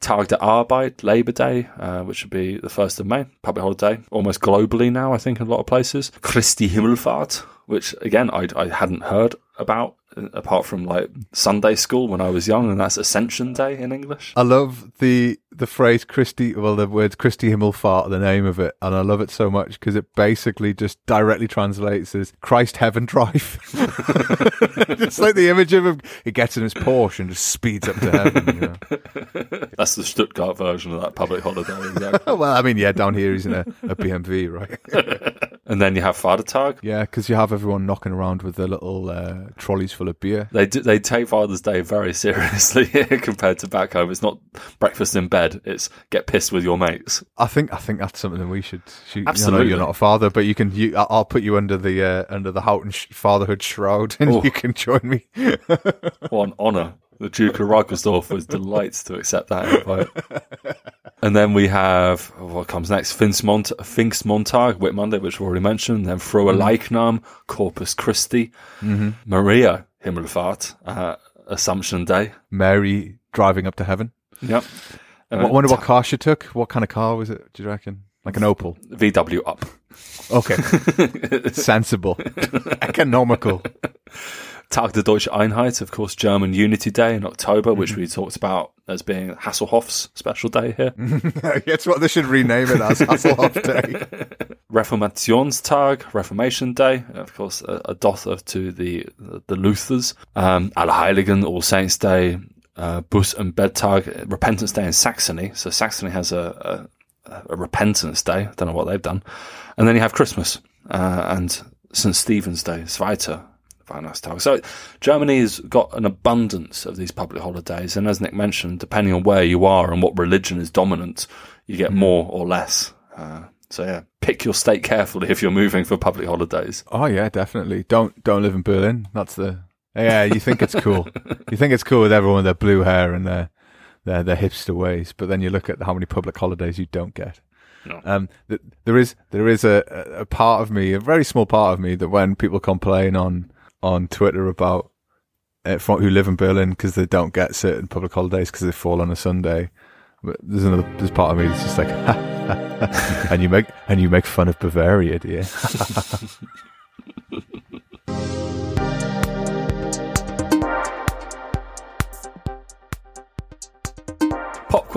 Tag der Arbeit, Labour Day, uh, which would be the 1st of May, public holiday, almost globally now, I think, in a lot of places. Christi Himmelfahrt, which, again, I, I hadn't heard about, uh, apart from, like, Sunday school when I was young, and that's Ascension Day in English. I love the the phrase Christy. Well, the words Christy Himmelfahrt, the name of it, and I love it so much because it basically just directly translates as Christ Heaven Drive. *laughs* it's like the image of him. He gets in his Porsche and just speeds up to heaven. You know? *laughs* That's the Stuttgart version of that public holiday, exactly. *laughs* well, I mean, yeah, down here he's in a, a BMW, right? And then you have Vatertag. Yeah, because you have everyone knocking around with their little uh, trolleys full of beer. They do, they take Father's Day very *laughs* seriously *laughs* compared to back home. It's not breakfast in bed. It's get pissed with your mates. I think I think that's something that we should. know Absolutely. you're not a father, but you can. You, I'll put you under the uh, under the Houghton sh- fatherhood shroud, *laughs* and Oh. you can join me. What an honour. The Duke of Reichenstein was delighted to accept that invite. And then we have oh, what comes next: Pfingstmont- Montag, Whit Monday, which we've already mentioned. Then Frohe mm-hmm. Leichnam, Corpus Christi, mm-hmm. Maria Himmelfahrt, uh, Assumption Day. Mary driving up to heaven. Yep. I wonder what uh, car she took. What kind of car was it? Do you reckon? Like an Opel? VW up. Okay, *laughs* sensible, economical. *laughs* Tag der Deutsche Einheit, of course, German Unity Day in October, which we talked about as being Hasselhoff's special day here. *laughs* That's what they should rename it as. Hasselhoff Day. *laughs* Reformationstag, Reformation Day, of course, a, a doth of to the the Luthers. Um, Allerheiligen, All Saints Day, uh, Bus and Bettag, Repentance Day in Saxony. So Saxony has a, a, a Repentance Day. I don't know what they've done. And then you have Christmas uh, and St Stephen's Day, Zweiter Weihnachtstag. So Germany's got an abundance of these public holidays, and as Nick mentioned, depending on where you are and what religion is dominant, you get more or less. Uh, so yeah, pick your state carefully *laughs* if you're moving for public holidays. Oh yeah, definitely. Don't don't live in Berlin. That's the yeah. You think it's cool. *laughs* you think it's cool with everyone with their blue hair and their their their hipster ways, but then you look at how many public holidays you don't get. No. Um, th- there is there is a, a a part of me, a very small part of me, that when people complain on on Twitter about uh, who live in Berlin because they don't get certain public holidays because they fall on a Sunday. But there's another there's part of me that's just like, *laughs* and you make and you make fun of Bavaria, do you? *laughs*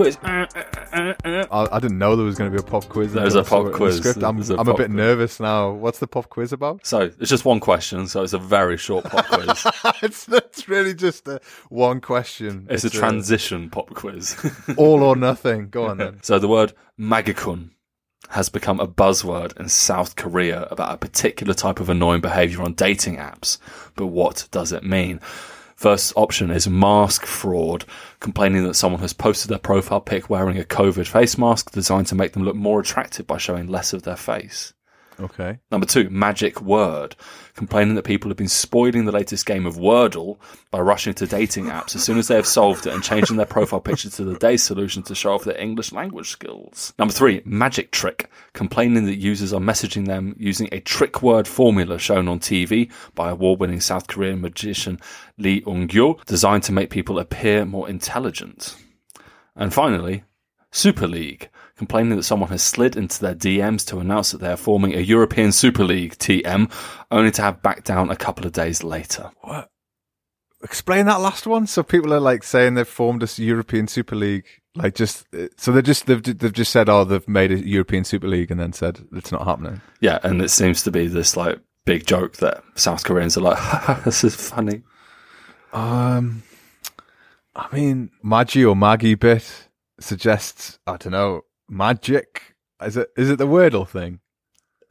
Pop quiz. Uh, uh, uh, I, I didn't know there was going to be a pop quiz. There's until a I saw pop it the quiz. script. I'm, a I'm a bit quiz. nervous now. What's the pop quiz about? So it's just one question, so it's a very short pop *laughs* quiz. it's, it's really just a one question. It's a transition pop quiz. *laughs* all or nothing. Go on then. so the word magikkun has become a buzzword in South Korea about a particular type of annoying behavior on dating apps. But what does it mean? First option is mask fraud, complaining that someone has posted their profile pic wearing a COVID face mask designed to make them look more attractive by showing less of their face. Okay. Number two, magic word, complaining that people have been spoiling the latest game of Wordle by rushing to dating apps as soon as they have solved it and changing their profile picture to the day's solution to show off their English language skills. Number three, magic trick, complaining that users are messaging them using a trick word formula shown on TV by award-winning South Korean magician Lee Ung-gyo, designed to make people appear more intelligent. And finally, Super League, complaining that someone has slid into their DMs to announce that they are forming a European Super League TM, only to have backed down a couple of days later. What? Explain that last one. So people are like saying they've formed a European Super League. Like just uh, so they just they've they've just said oh they've made a European Super League and then said it's not happening. Yeah, and it seems to be this like big joke that South Koreans are like, *laughs* this is funny. Um, I mean, Maggie or Maggie bit suggests I don't know magic. Is it is it the Wordle thing?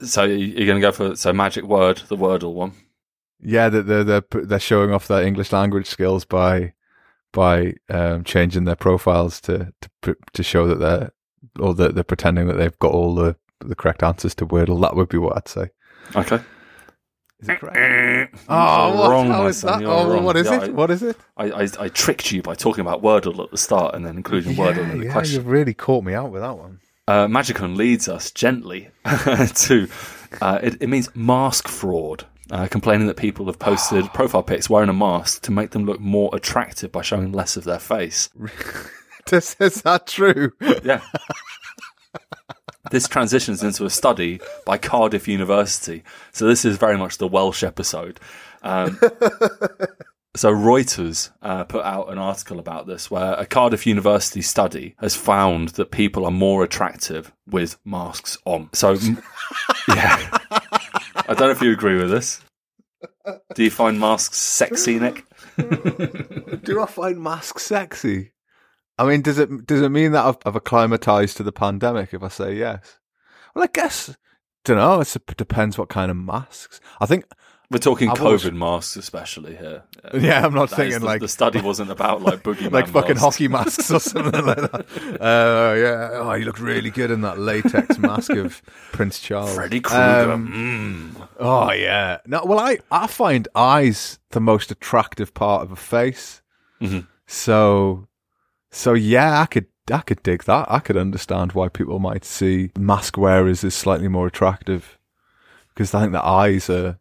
So you're going to go for so magic word, the Wordle one. Yeah, they're, they're they're showing off their English language skills by by um, changing their profiles to to to show that they're or that they're pretending that they've got all the the correct answers to Wordle. That would be what I'd say. Okay. Is it correct? Oh, what, wrong, how is that? Oh, wrong. what is Yeah, it? I- what is it? I, I, I tricked you by talking about Wordle at the start and then including Wordle in the yeah, question. you've really caught me out with that one. Uh, Magikkun leads us gently *laughs* to uh, it, it means mask fraud, uh, complaining that people have posted *sighs* profile pics wearing a mask to make them look more attractive by showing less of their face. *laughs* Is that true? Yeah. *laughs* this transitions into a study by Cardiff University. So this is very much the Welsh episode. Um, *laughs* so Reuters uh, put out an article about this where a Cardiff University study has found that people are more attractive with masks on. So, *laughs* yeah. I don't know if you agree with this. Do you find masks sexy, Nick? *laughs* Do I find masks sexy? I mean, does it does it mean that I've, I've acclimatized to the pandemic if I say yes? Well, I guess don't know. It's, it depends what kind of masks. I think We're talking I've COVID always- masks, especially here. *laughs* Yeah, I'm not That thinking the, like the study wasn't about like *laughs* boogeyman like fucking masks. hockey masks or *laughs* something like that. Uh, yeah. Oh, you look really good in that latex mask of Prince Charles. Freddy Krueger. Um, mm. Oh yeah. No, well, I I find eyes the most attractive part of a face. Mhm. So, so yeah, I could I could dig that. I could understand why people might see mask wearers as slightly more attractive because I think the eyes are.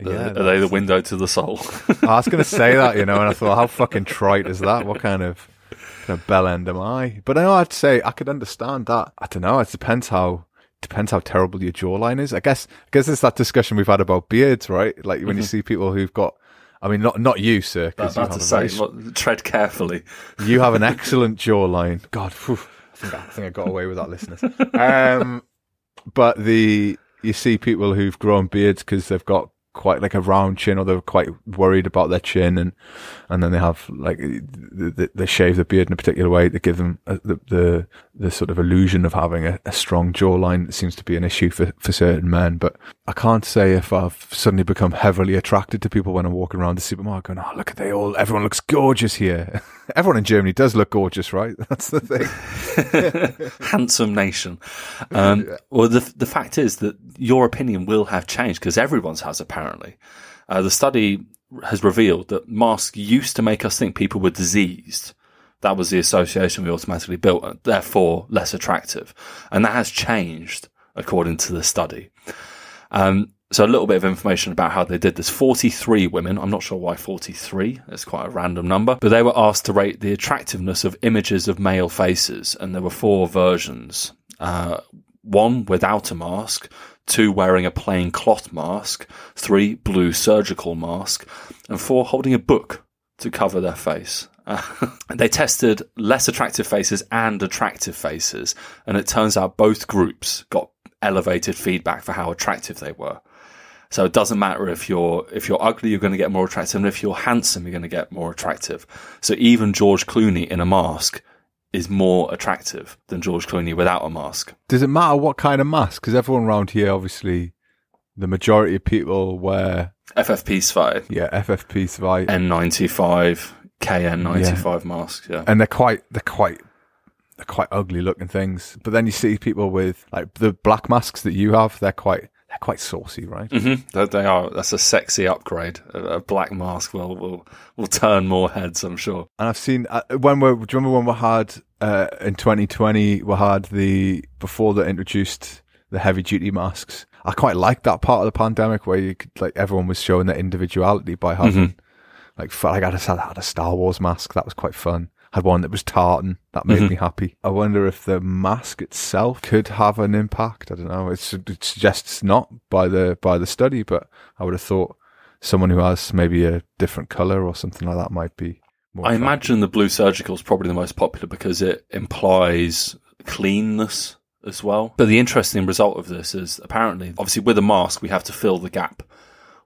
Yeah, are they the window to the soul? *laughs* I was going to say that, you know, and I thought, how *laughs* fucking trite is that? What kind of kind of bell end am I? But I know I'd say I could understand that. I don't know. It depends how depends how terrible your jawline is. I guess I guess it's that discussion we've had about beards, right? Like when you mm-hmm. see people who've got. I mean, not not you, sir, because you have to a very say, look, tread carefully. you have an *laughs* excellent jawline. God, phew, I think I, I think I got away with that, listeners. Um, but the you see people who've grown beards because they've got quite like a round chin, or they're quite worried about their chin, and and then they have like they, they shave the beard in a particular way to give them uh, the the, the sort of illusion of having a, a strong jawline. That seems to be an issue for for certain men, but I can't say if I've suddenly become heavily attracted to people when I'm walking around the supermarket. Going, oh, look at they all, everyone looks gorgeous here. *laughs* everyone in Germany does look gorgeous, right? *laughs* That's the thing. *laughs* Handsome nation. Um, Well, the the fact is that your opinion will have changed because everyone's has apparently. Uh, the study has revealed that masks used to make us think people were diseased. That was the association we automatically built, and therefore less attractive. And that has changed according to the study. Um, so a little bit of information about how they did this. 43 women, I'm not sure why 43, it's quite a random number, but they were asked to rate the attractiveness of images of male faces, and there were four versions. Uh, one without a mask, two wearing a plain cloth mask, three blue surgical mask, and four holding a book to cover their face. Uh, *laughs* they tested less attractive faces and attractive faces, and it turns out both groups got elevated feedback for how attractive they were. So it doesn't matter if you're if you're ugly, you're going to get more attractive, and if you're handsome, you're going to get more attractive. So even George Clooney in a mask is more attractive than George Clooney without a mask. Does it matter what kind of mask? Because everyone around here, obviously, the majority of people wear FFP5, yeah FFP5. N95, KN95 masks. Yeah. and they're quite they're quite quite ugly looking things. But then you see people with like the black masks that you have, they're quite they're quite saucy, right? hmm They, are. That's a sexy upgrade. A, black mask will will will turn more heads. I'm sure. And I've seen uh, when we do you remember when we had uh, in 2020 we had the before they introduced the heavy duty masks. I quite liked that part of the pandemic where you could like everyone was showing their individuality by having like felt like I just had, had a Star Wars mask that was quite fun. Had one that was tartan that made me mm-hmm. happy. I wonder if the mask itself could have an impact. I don't know. It's, it suggests not by the by the study, but I would have thought someone who has maybe a different color or something like that might be. More I attractive. imagine the blue surgical is probably the most popular because it implies cleanness as well. But the interesting result of this is apparently, obviously, with a mask, we have to fill the gap.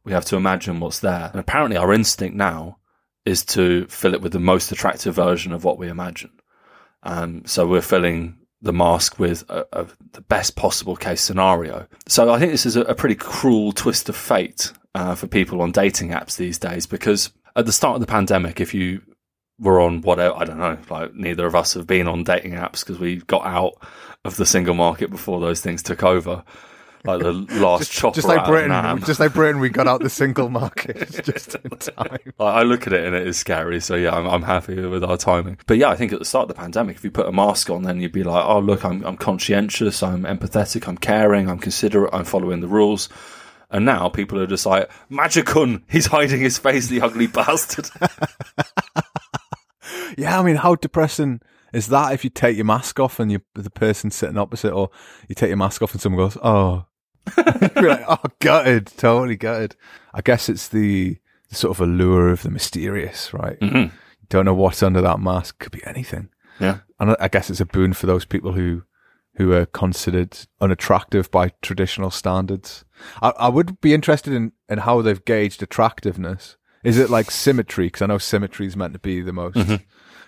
We have to imagine what's there. And apparently, our instinct now is to fill it with the most attractive version of what we imagine. Um, so we're filling the mask with a, a, the best possible case scenario. So I think this is a, a pretty cruel twist of fate uh, for people on dating apps these days because at the start of the pandemic, if you were on whatever, I don't know, like neither of us have been on dating apps because we got out of the single market before those things took over. Like the *laughs* last chopper just like Britain, just like Britain, we got out the single market *laughs* just in time. I I look at it and it is scary. So yeah, I'm, I'm happy with our timing. But yeah, I think at the start of the pandemic, if you put a mask on, then you'd be like, oh look, I'm I'm conscientious, I'm empathetic, I'm caring, I'm considerate, I'm following the rules. And now people are just like, Magikkun, he's hiding his face, the ugly *laughs* bastard. Yeah, I mean, how depressing is that if you take your mask off and you the person sitting opposite, or you take your mask off and someone goes, "Oh," *laughs* you're like, "Oh, gutted, totally gutted." I guess it's the, the sort of allure of the mysterious, right? Mhm. Don't know what's under that mask. Could be anything. Yeah. and I- I guess it's a boon for those people who who are considered unattractive by traditional standards. I, I would be interested in, in how they've gauged attractiveness. Is it like symmetry? Because I know symmetry is meant to be the most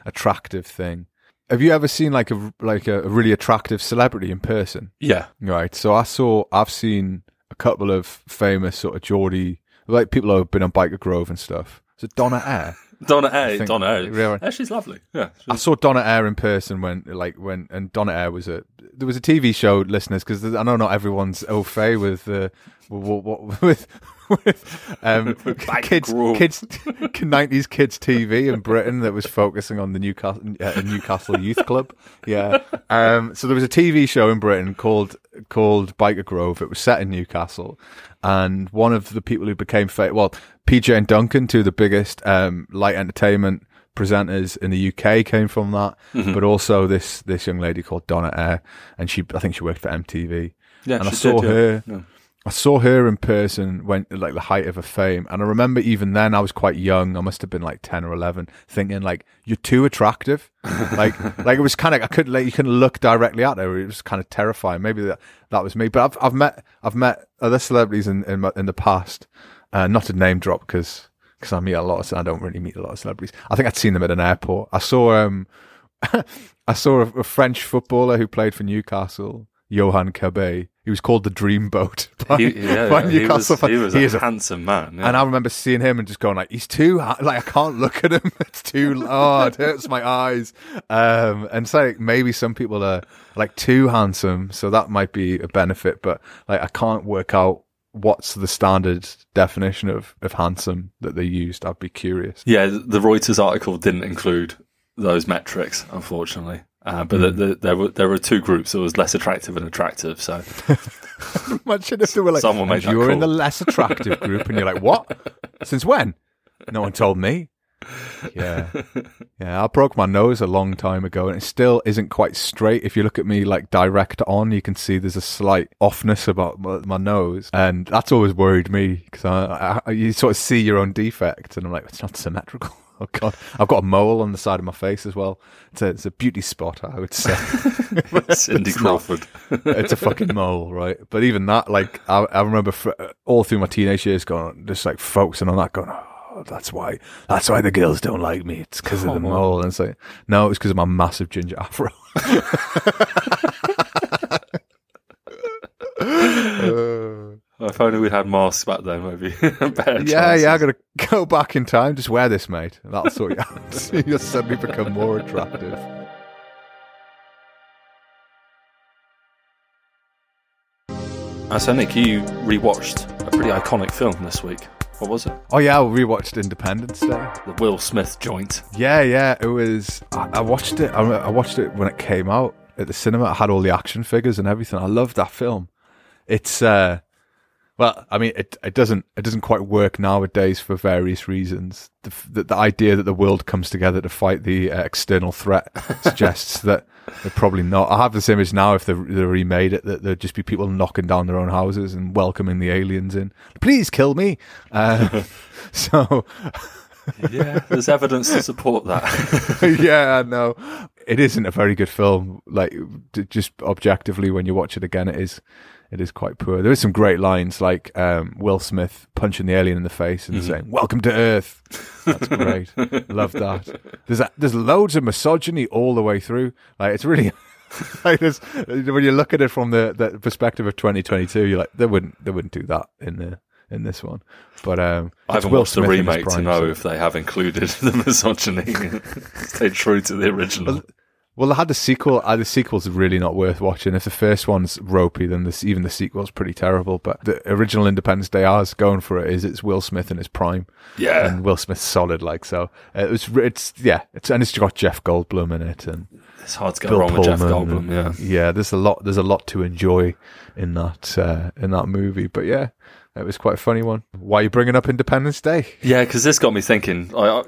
attractive thing. Have you ever seen like a like a, really attractive celebrity in person? Yeah. Right. So I saw, I've seen a couple of famous sort of Geordie, like people who have been on Byker Grove and stuff. So Donna Air. *laughs* Donna Air. Donna Air. Yeah. Yeah, she's lovely. Yeah. I saw Donna Air in person when, like, when, and Donna Air was a, there was a TV show, listeners, because I know not everyone's au fait with, uh, *laughs* with, with, with, um, *laughs* kids, kids, *laughs* 90s kids TV in Britain that was focusing on the Newcastle, uh, Newcastle Youth Club. Yeah. Um, so there was a TV show in Britain called, called Byker Grove. It was set in Newcastle. And one of the people who became famous, well, PJ and Duncan, two of the biggest, um, light entertainment presenters in the UK came from that, Mm-hmm. but also this this young lady called Donna Air, and she I think she worked for MTV. Yeah, and I saw did, yeah. her. Yeah. I saw her in person when like the height of her fame, and I remember even then I was quite young. I must have been like ten or eleven, thinking like you're too attractive. like *laughs* like it was kind of I couldn't like you couldn't look directly at her. It was kind of terrifying. Maybe that that was me. But I've I've met I've met other celebrities in in, in the past. Uh, not to name drop because because I meet a lot of I don't really meet a lot of celebrities. I think I'd seen them at an airport. I saw um *laughs* I saw a, a French footballer who played for Newcastle, Yohan Cabaye. He was called the Dreamboat *laughs* by, He, yeah, by yeah, he was, Newcastle. he was He a a- handsome man. Yeah. and I remember seeing him and just going like, he's too ha- like I can't look at him. *laughs* It's too oh, it hurts my eyes. Um, and so like, maybe some people are like too handsome, so that might be a benefit. But like I can't work out what's the standard definition of of handsome that they used. I'd be curious. Yeah, the Reuters article didn't include those metrics, unfortunately. Uh, but the, the, there were there were two groups. There was less attractive and attractive. So Imagine if they were like, Someone made you were in the less attractive group, and you're like, what? Since when? No one told me. Yeah, yeah. I broke my nose a long time ago, and it still isn't quite straight. If you look at me like direct on, you can see there's a slight offness about my, my nose, and that's always worried me because I, I, you sort of see your own defect, and I'm like, it's not symmetrical. *laughs* Oh god, I've got a mole on the side of my face as well. It's a, it's a beauty spot, I would say. *laughs* Cindy. Crawford. *laughs* it's a fucking mole, right? But even that, like, I, I remember fr uh, all through my teenage years going, just like focusing on that, going, oh, that's why, that's why the girls don't like me. It's because of the mole. And it's like, no, it's because of my massive ginger afro. Uh, If only we'd had masks back then, maybe. *laughs* Better yeah, yeah, I chances. gotta go back in time. Just wear this, mate. That'll sort you out. *laughs* *laughs* You'll suddenly become more attractive. Uh, so, Nick, you rewatched a pretty iconic film this week. What was it? Oh yeah, I rewatched Independence Day. The Will Smith joint. Yeah, yeah, it was. I, I watched it. I, I watched it when it came out at the cinema. I had all the action figures and everything. I loved that film. It's uh, well, I mean, it it doesn't it doesn't quite work nowadays for various reasons. The the, the idea that the world comes together to fight the uh, external threat suggests *laughs* that they're probably not. I have this image now. If they they remade it, that there'd just be people knocking down their own houses and welcoming the aliens in. Please kill me. Uh, *laughs* *laughs* so. Yeah, there's evidence to support that. yeah, no, it isn't a very good film. Like, just objectively, when you watch it again, it is, it is quite poor. There is some great lines, like um, Will Smith punching the alien in the face and saying "Welcome to Earth." That's *laughs* great. Love that. There's a, there's loads of misogyny all the way through. Like, it's really. *laughs* like there's, when you look at it from the, the perspective of 2022, you're like, they wouldn't, they wouldn't do that in the in this one. But um, I haven't Will watched the Smith his remake to know so- if they have included *laughs* the misogyny. Stay true to the original. Well, I had the sequel. Uh, the sequel's really not worth watching. If the first one's ropey, then this, even the sequel's pretty terrible. But the original Independence Day, ours going for it is it's Will Smith in his prime, Yeah. and Will Smith's solid. Like so, uh, it was. It's yeah. It's and it's got Jeff Goldblum in it, and It's hard to go Bill wrong with Jeff Pullman, Goldblum, and- yeah. yeah. There's a lot. There's a lot to enjoy in that uh, in that movie. But yeah, it was quite a funny one. Why are you bringing up Independence Day? Yeah, because this got me thinking. I, I,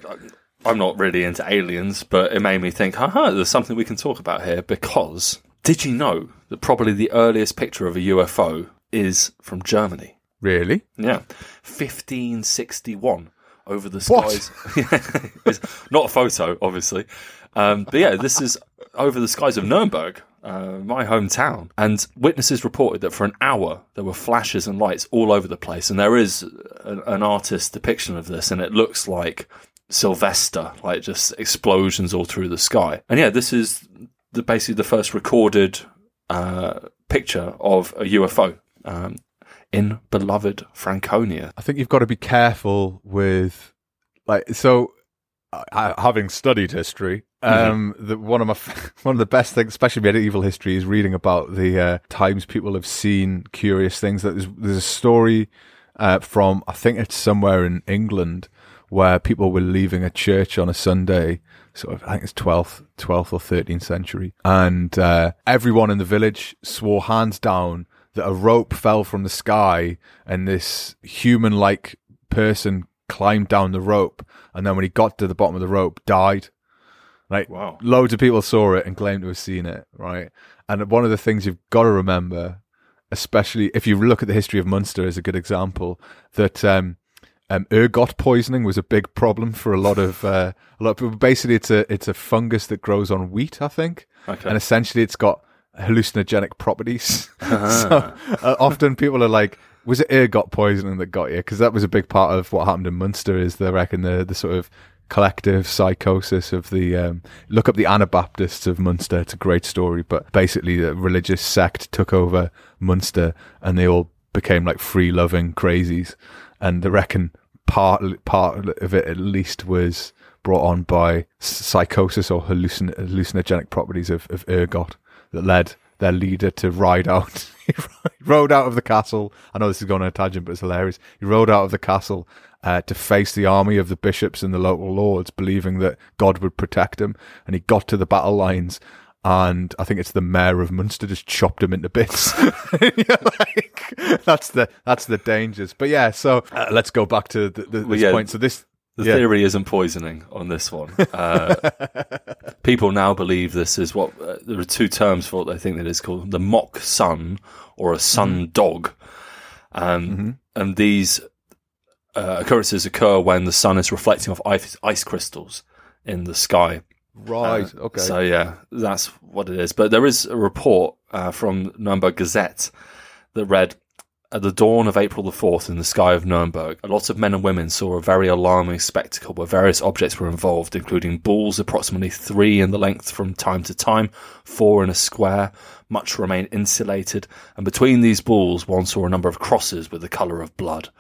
I'm not really into aliens, but it made me think, haha, there's something we can talk about here. Because did you know that probably the earliest picture of a UFO is from Germany? Really? Yeah, 1561 over the skies. *laughs* Not a photo, obviously. Um, but yeah, this is over the skies of Nuremberg, uh, my hometown. And witnesses reported that for an hour there were flashes and lights all over the place. And there is an, an artist's depiction of this, and it looks like Sylvester, like just explosions all through the sky. And yeah, this is the, basically the first recorded uh, picture of a UFO um, in beloved Franconia. I think you've got to be careful with, like, so uh, having studied history, um, mm-hmm. the, one of my *laughs* one of the best things, especially medieval history, is reading about the uh, times people have seen curious things. That there's, there's a story uh, from I think it's somewhere in England where people were leaving a church on a Sunday. Sort of, I think it's twelfth, twelfth or thirteenth century, and uh, everyone in the village swore hands down that a rope fell from the sky and this human-like person climbed down the rope, and then when he got to the bottom of the rope, died. Like, wow. loads of people saw it and claimed to have seen it, right? And one of the things you've got to remember, especially if you look at the history of Munster as a good example, that um, um, ergot poisoning was a big problem for a lot of uh, a lot. Of people. Basically, it's a it's a fungus that grows on wheat, I think, okay. and essentially it's got hallucinogenic properties. *laughs* Uh-huh. so uh, often people are like, was it ergot poisoning that got you? Because that was a big part of what happened in Munster. Is they reckon the the sort of collective psychosis of the um, look up the Anabaptists of Munster. It's a great story, but basically the religious sect took over Munster and they all became like free loving crazies. And they reckon part part of it at least was brought on by psychosis or hallucin- hallucinogenic properties of, of ergot that led their leader to ride out. *laughs* he rode out of the castle. I know this is going on a tangent, but it's hilarious. He rode out of the castle uh, to face the army of the bishops and the local lords, believing that God would protect him. And he got to the battle lines, and I think it's the mayor of Munster just chopped him into bits. *laughs* like, that's the that's the dangers. But yeah, so uh, let's go back to the, the, this well, yeah, point. So this the yeah. theory isn't poisoning on this one. Uh, *laughs* people now believe this is what uh, there are two terms for what they think that is called the mock sun or a sun mm-hmm. dog, um, mm-hmm. and these uh, occurrences occur when the sun is reflecting off ice, ice crystals in the sky. Right. Uh, okay. So yeah, that's what it is. But there is a report uh, from Nuremberg Gazette that read at the dawn of April the 4th in the sky of Nuremberg, a lot of men and women saw a very alarming spectacle where various objects were involved, including balls approximately three in the length from time to time, four in a square. Much remained insulated, and between these balls one saw a number of crosses with the colour of blood.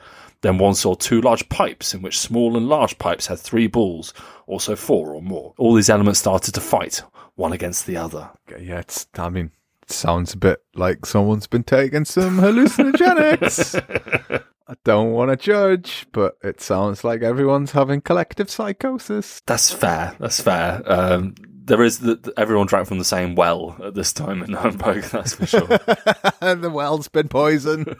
Then one saw two large pipes in which small and large pipes had three balls, also four or more. All these elements started to fight, one against the other. Yeah, it's, I mean, it sounds a bit like someone's been taking some hallucinogenics. *laughs* I don't want to judge, but it sounds like everyone's having collective psychosis. That's fair. That's fair. Um, there is the, everyone drank from the same well at this time in Nuremberg. *laughs* That's for sure. *laughs* the well's been poisoned.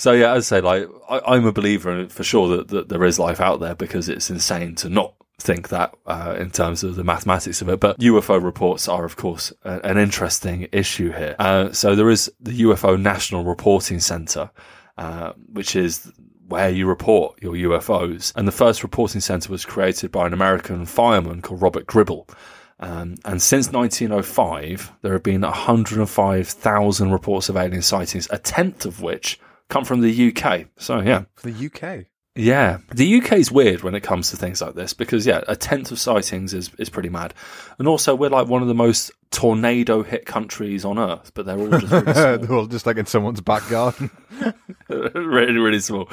So yeah, as I'd say like I, am a believer for sure that, that there is life out there because it's insane to not think that uh, in terms of the mathematics of it. But UFO reports are, of course, a, an interesting issue here. Uh, so there is the UFO National Reporting Center, uh, which is where you report your UFOs. And the first reporting center was created by an American fireman called Robert Gribble. Um, and since 1905, there have been 105,000 reports of alien sightings, a tenth of which come from the UK. So, yeah. The UK? Yeah, the UK is weird when it comes to things like this because yeah, a tenth of sightings is is pretty mad, and also we're like one of the most tornado hit countries on earth, but they're all just really *laughs* they're all just like in someone's back garden. *laughs* *laughs* really, really small.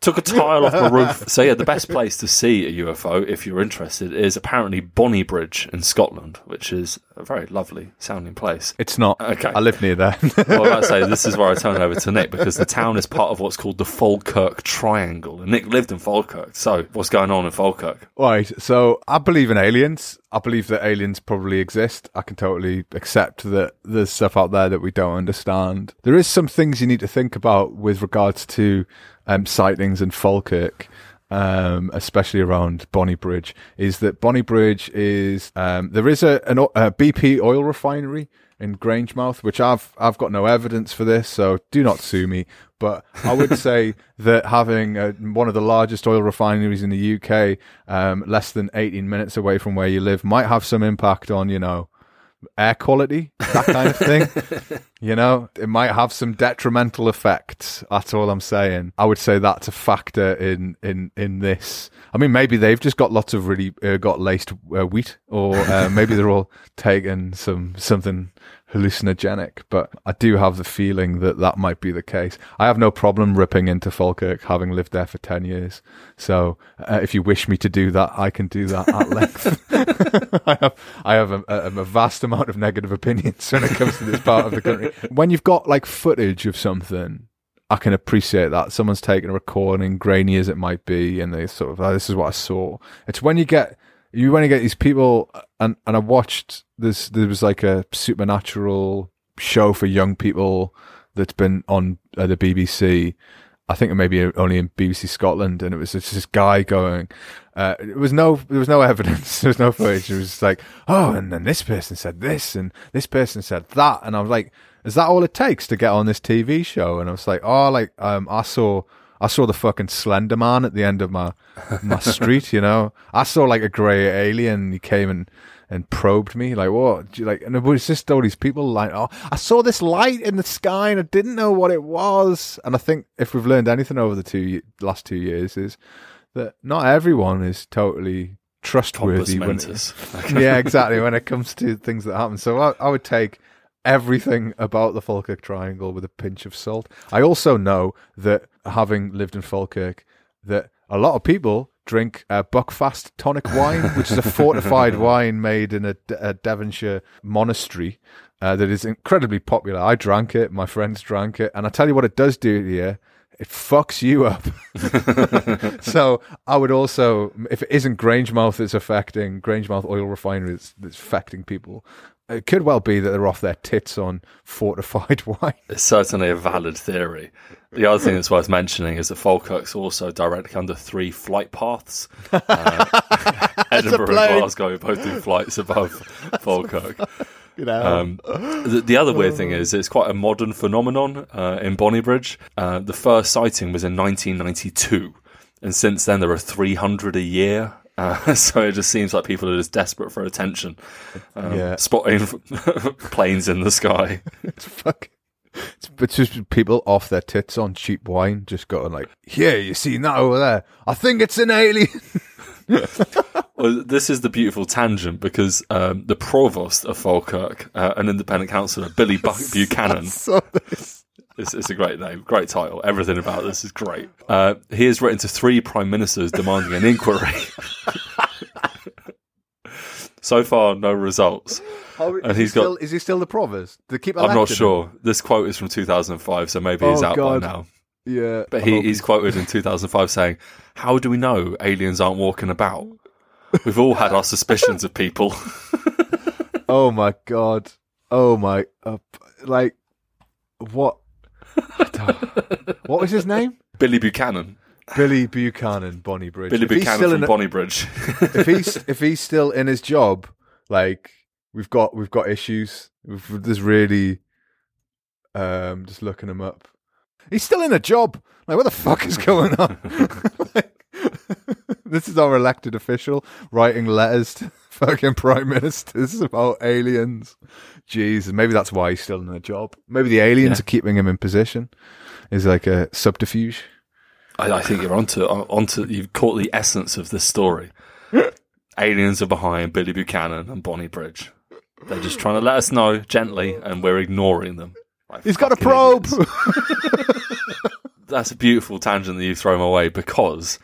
Took a tile off the roof. *laughs* So yeah, the best place to see a UFO, if you're interested, is apparently Bonnybridge in Scotland, which is a very lovely sounding place. It's not. Okay, I live near there. *laughs* well, I say this is where I turn it over to Nick because the town is part of what's called the Falkirk Triangle, and Nick lived in Falkirk. So what's going on in Falkirk? Right. So I believe in aliens. I believe that aliens probably exist. I can totally accept that there's stuff out there that we don't understand. There is some things you need to think about with regards to um, sightings in Falkirk. Um, especially around Bonnybridge, is that Bonnybridge is um, there is a, an, a BP oil refinery in Grangemouth, which I've I've got no evidence for this, so do not sue me. But I would *laughs* say that having a, one of the largest oil refineries in the UK, um, less than 18 minutes away from where you live, might have some impact on, you know, air quality, that kind of thing. *laughs* you know, it might have some detrimental effects. That's all I'm saying. I would say that's a factor in in in this. I mean, maybe they've just got lots of really uh, got laced uh, wheat, or uh, maybe they're all *laughs* taking some something hallucinogenic, but I do have the feeling that that might be the case. I have no problem ripping into Falkirk, having lived there for 10 years. So uh, if you wish me to do that, I can do that at length. *laughs* I have, I have a, a, a, vast amount of negative opinions when it comes to this part of the country. *laughs* When you've got like footage of something, I can appreciate that. Someone's taken a recording, grainy as it might be, and they sort of, oh, this is what I saw. It's when you get you want to get these people, and and I watched this. There was like a supernatural show for young people that's been on uh, the BBC. I think maybe only in BBC Scotland, and it was just this guy going. Uh, it was no, there was no evidence, *laughs* there was no footage. It was just like, oh, and then this person said this, and this person said that, and I was like, is that all it takes to get on this TV show? And I was like, oh, like um, I saw I saw the fucking Slender Man at the end of my my *laughs* street. You know, I saw like a grey alien. He came and and probed me. Like what? you Like, and it was just all these people like, oh, I saw this light in the sky and I didn't know what it was. And I think if we've learned anything over the two last two years is that not everyone is totally trustworthy. When it, *laughs* yeah, exactly. When it comes to things that happen, so I, I would take everything about the Falkirk Triangle with a pinch of salt. I also know that having lived in Falkirk, that a lot of people drink a Buckfast tonic wine, which is a fortified *laughs* wine made in a, a Devonshire monastery uh, that is incredibly popular. I drank it, my friends drank it, and I tell you what it does do you. It fucks you up. *laughs* so I would also, if it isn't Grangemouth that's affecting Grangemouth oil refinery that's, that's affecting people, it could well be that they're off their tits on fortified *laughs* wine. It's certainly a valid theory. The other thing that's worth mentioning is that Falkirk's also directly under three flight paths. *laughs* Uh, *laughs* Edinburgh and Glasgow both do flights above Falkirk. You know. Um, the, the, other weird thing is it's quite a modern phenomenon uh, in Bonnybridge. Uh, the first sighting was in 1992, and since then there are 300 a year. Uh, *laughs* so it just seems like people are just desperate for attention. Um, yeah. Spotting *laughs* planes in the sky. It's fucking. It's just people off their tits on cheap wine, just going like, "Here, you see that over there? I think it's an alien." *laughs* well, this is the beautiful tangent because um, the provost of Falkirk, uh, an independent councillor, Billy Buchanan. It's, it's, a great name, great title. Everything about this is great. Uh, he has written to three prime ministers demanding an inquiry. So far, no results. Oh, and he's got. is he still the provost? To keep I'm not sure. This quote is from 2005, so maybe he's oh, out God. by now. Yeah, but he, he's quoted in 2005 saying, "How do we know aliens aren't walking about? We've all had our suspicions of people." *laughs* oh my God! Oh my! Uh, like what? *laughs* what was his name? Billy Buchanan. Billy Buchanan, Bonnybridge. Billy if Buchanan from a, Bonnybridge. if he's *laughs* if he's still in his job, like we've got we've got issues. We've, there's really, um, just looking him up. He's still in a job. Like, what the fuck is going on? *laughs* like, *laughs* this is our elected official writing letters to fucking prime ministers about aliens. Jeez, maybe that's why he's still in a job. Maybe the aliens yeah. are keeping him in position. Is like a subterfuge. I, I think you're onto onto you've caught the essence of this story. *laughs* aliens are behind Billy Buchanan and Bonnybridge. They're just trying to let us know gently, and we're ignoring them. Like He's got a probe. *laughs* That's a beautiful tangent that you throw away because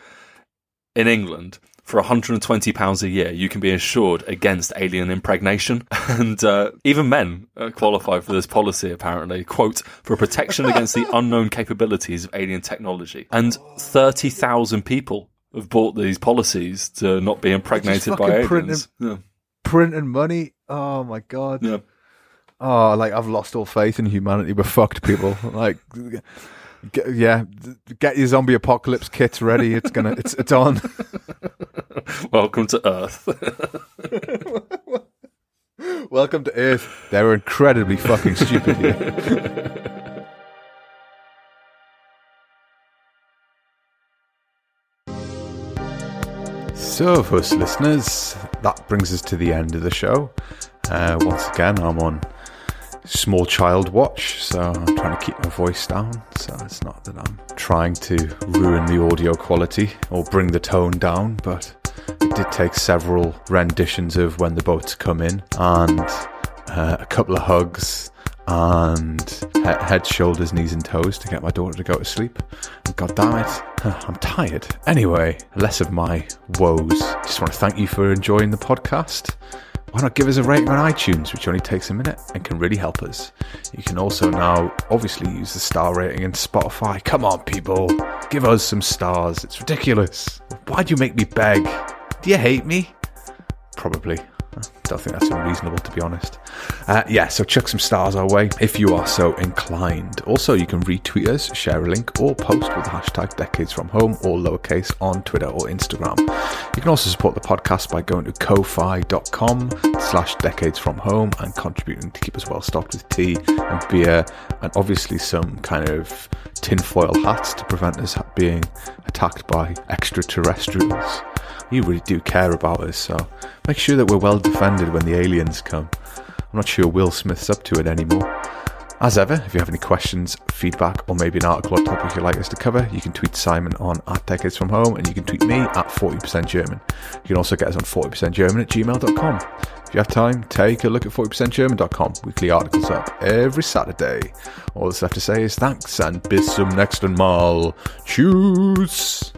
in England, for £120 a year, you can be insured against alien impregnation. *laughs* And uh, even men uh, qualify for this policy, apparently. Quote, for protection against the *laughs* unknown capabilities of alien technology. And 30,000 people have bought these policies to not be impregnated by aliens. Printing, yeah. printing money. Oh, my God. Yeah. Oh, like I've lost all faith in humanity. We're fucked, people. like, get, yeah, get your zombie apocalypse kits ready. It's gonna, it's it's on. *laughs* Welcome to Earth. *laughs* Welcome to Earth. They were incredibly fucking stupid here. So, us listeners, that brings us to the end of the show. Uh, once again, I'm on small child watch, so I'm trying to keep my voice down. So it's not that I'm trying to ruin the audio quality or bring the tone down, but it did take several renditions of When the Boats Come In and uh, a couple of hugs and he- head, shoulders, knees, and toes to get my daughter to go to sleep. And God damn it, *laughs* I'm tired. Anyway, less of my woes. Just want to thank you for enjoying the podcast. Why not give us a rating on iTunes, which only takes a minute and can really help us? You can also now obviously use the star rating in Spotify. Come on, people, give us some stars. It's ridiculous. Why do you make me beg? Do you hate me? Probably. I don't think that's unreasonable, to be honest. Uh, yeah, so chuck some stars our way if you are so inclined. Also, you can retweet us, share a link, or post with the hashtag Decades From Home, or lowercase, on Twitter or Instagram. You can also support the podcast by going to ko-fi.com slash decades from home and contributing to keep us well stocked with tea and beer and obviously some kind of tinfoil hats to prevent us being attacked by extraterrestrials you really do care about us, so make sure that we're well defended when the aliens come. I'm not sure Will Smith's up to it anymore. As ever, if you have any questions, feedback, or maybe an article or topic you'd like us to cover, you can tweet Simon on at Decades From Home, and you can tweet me at 40% German. You can also get us on 40% German at gmail.com. If you have time, take a look at 40%German.com. Weekly articles up every Saturday. All that's left to say is thanks, and bis zum nächsten Mal. Tschüss!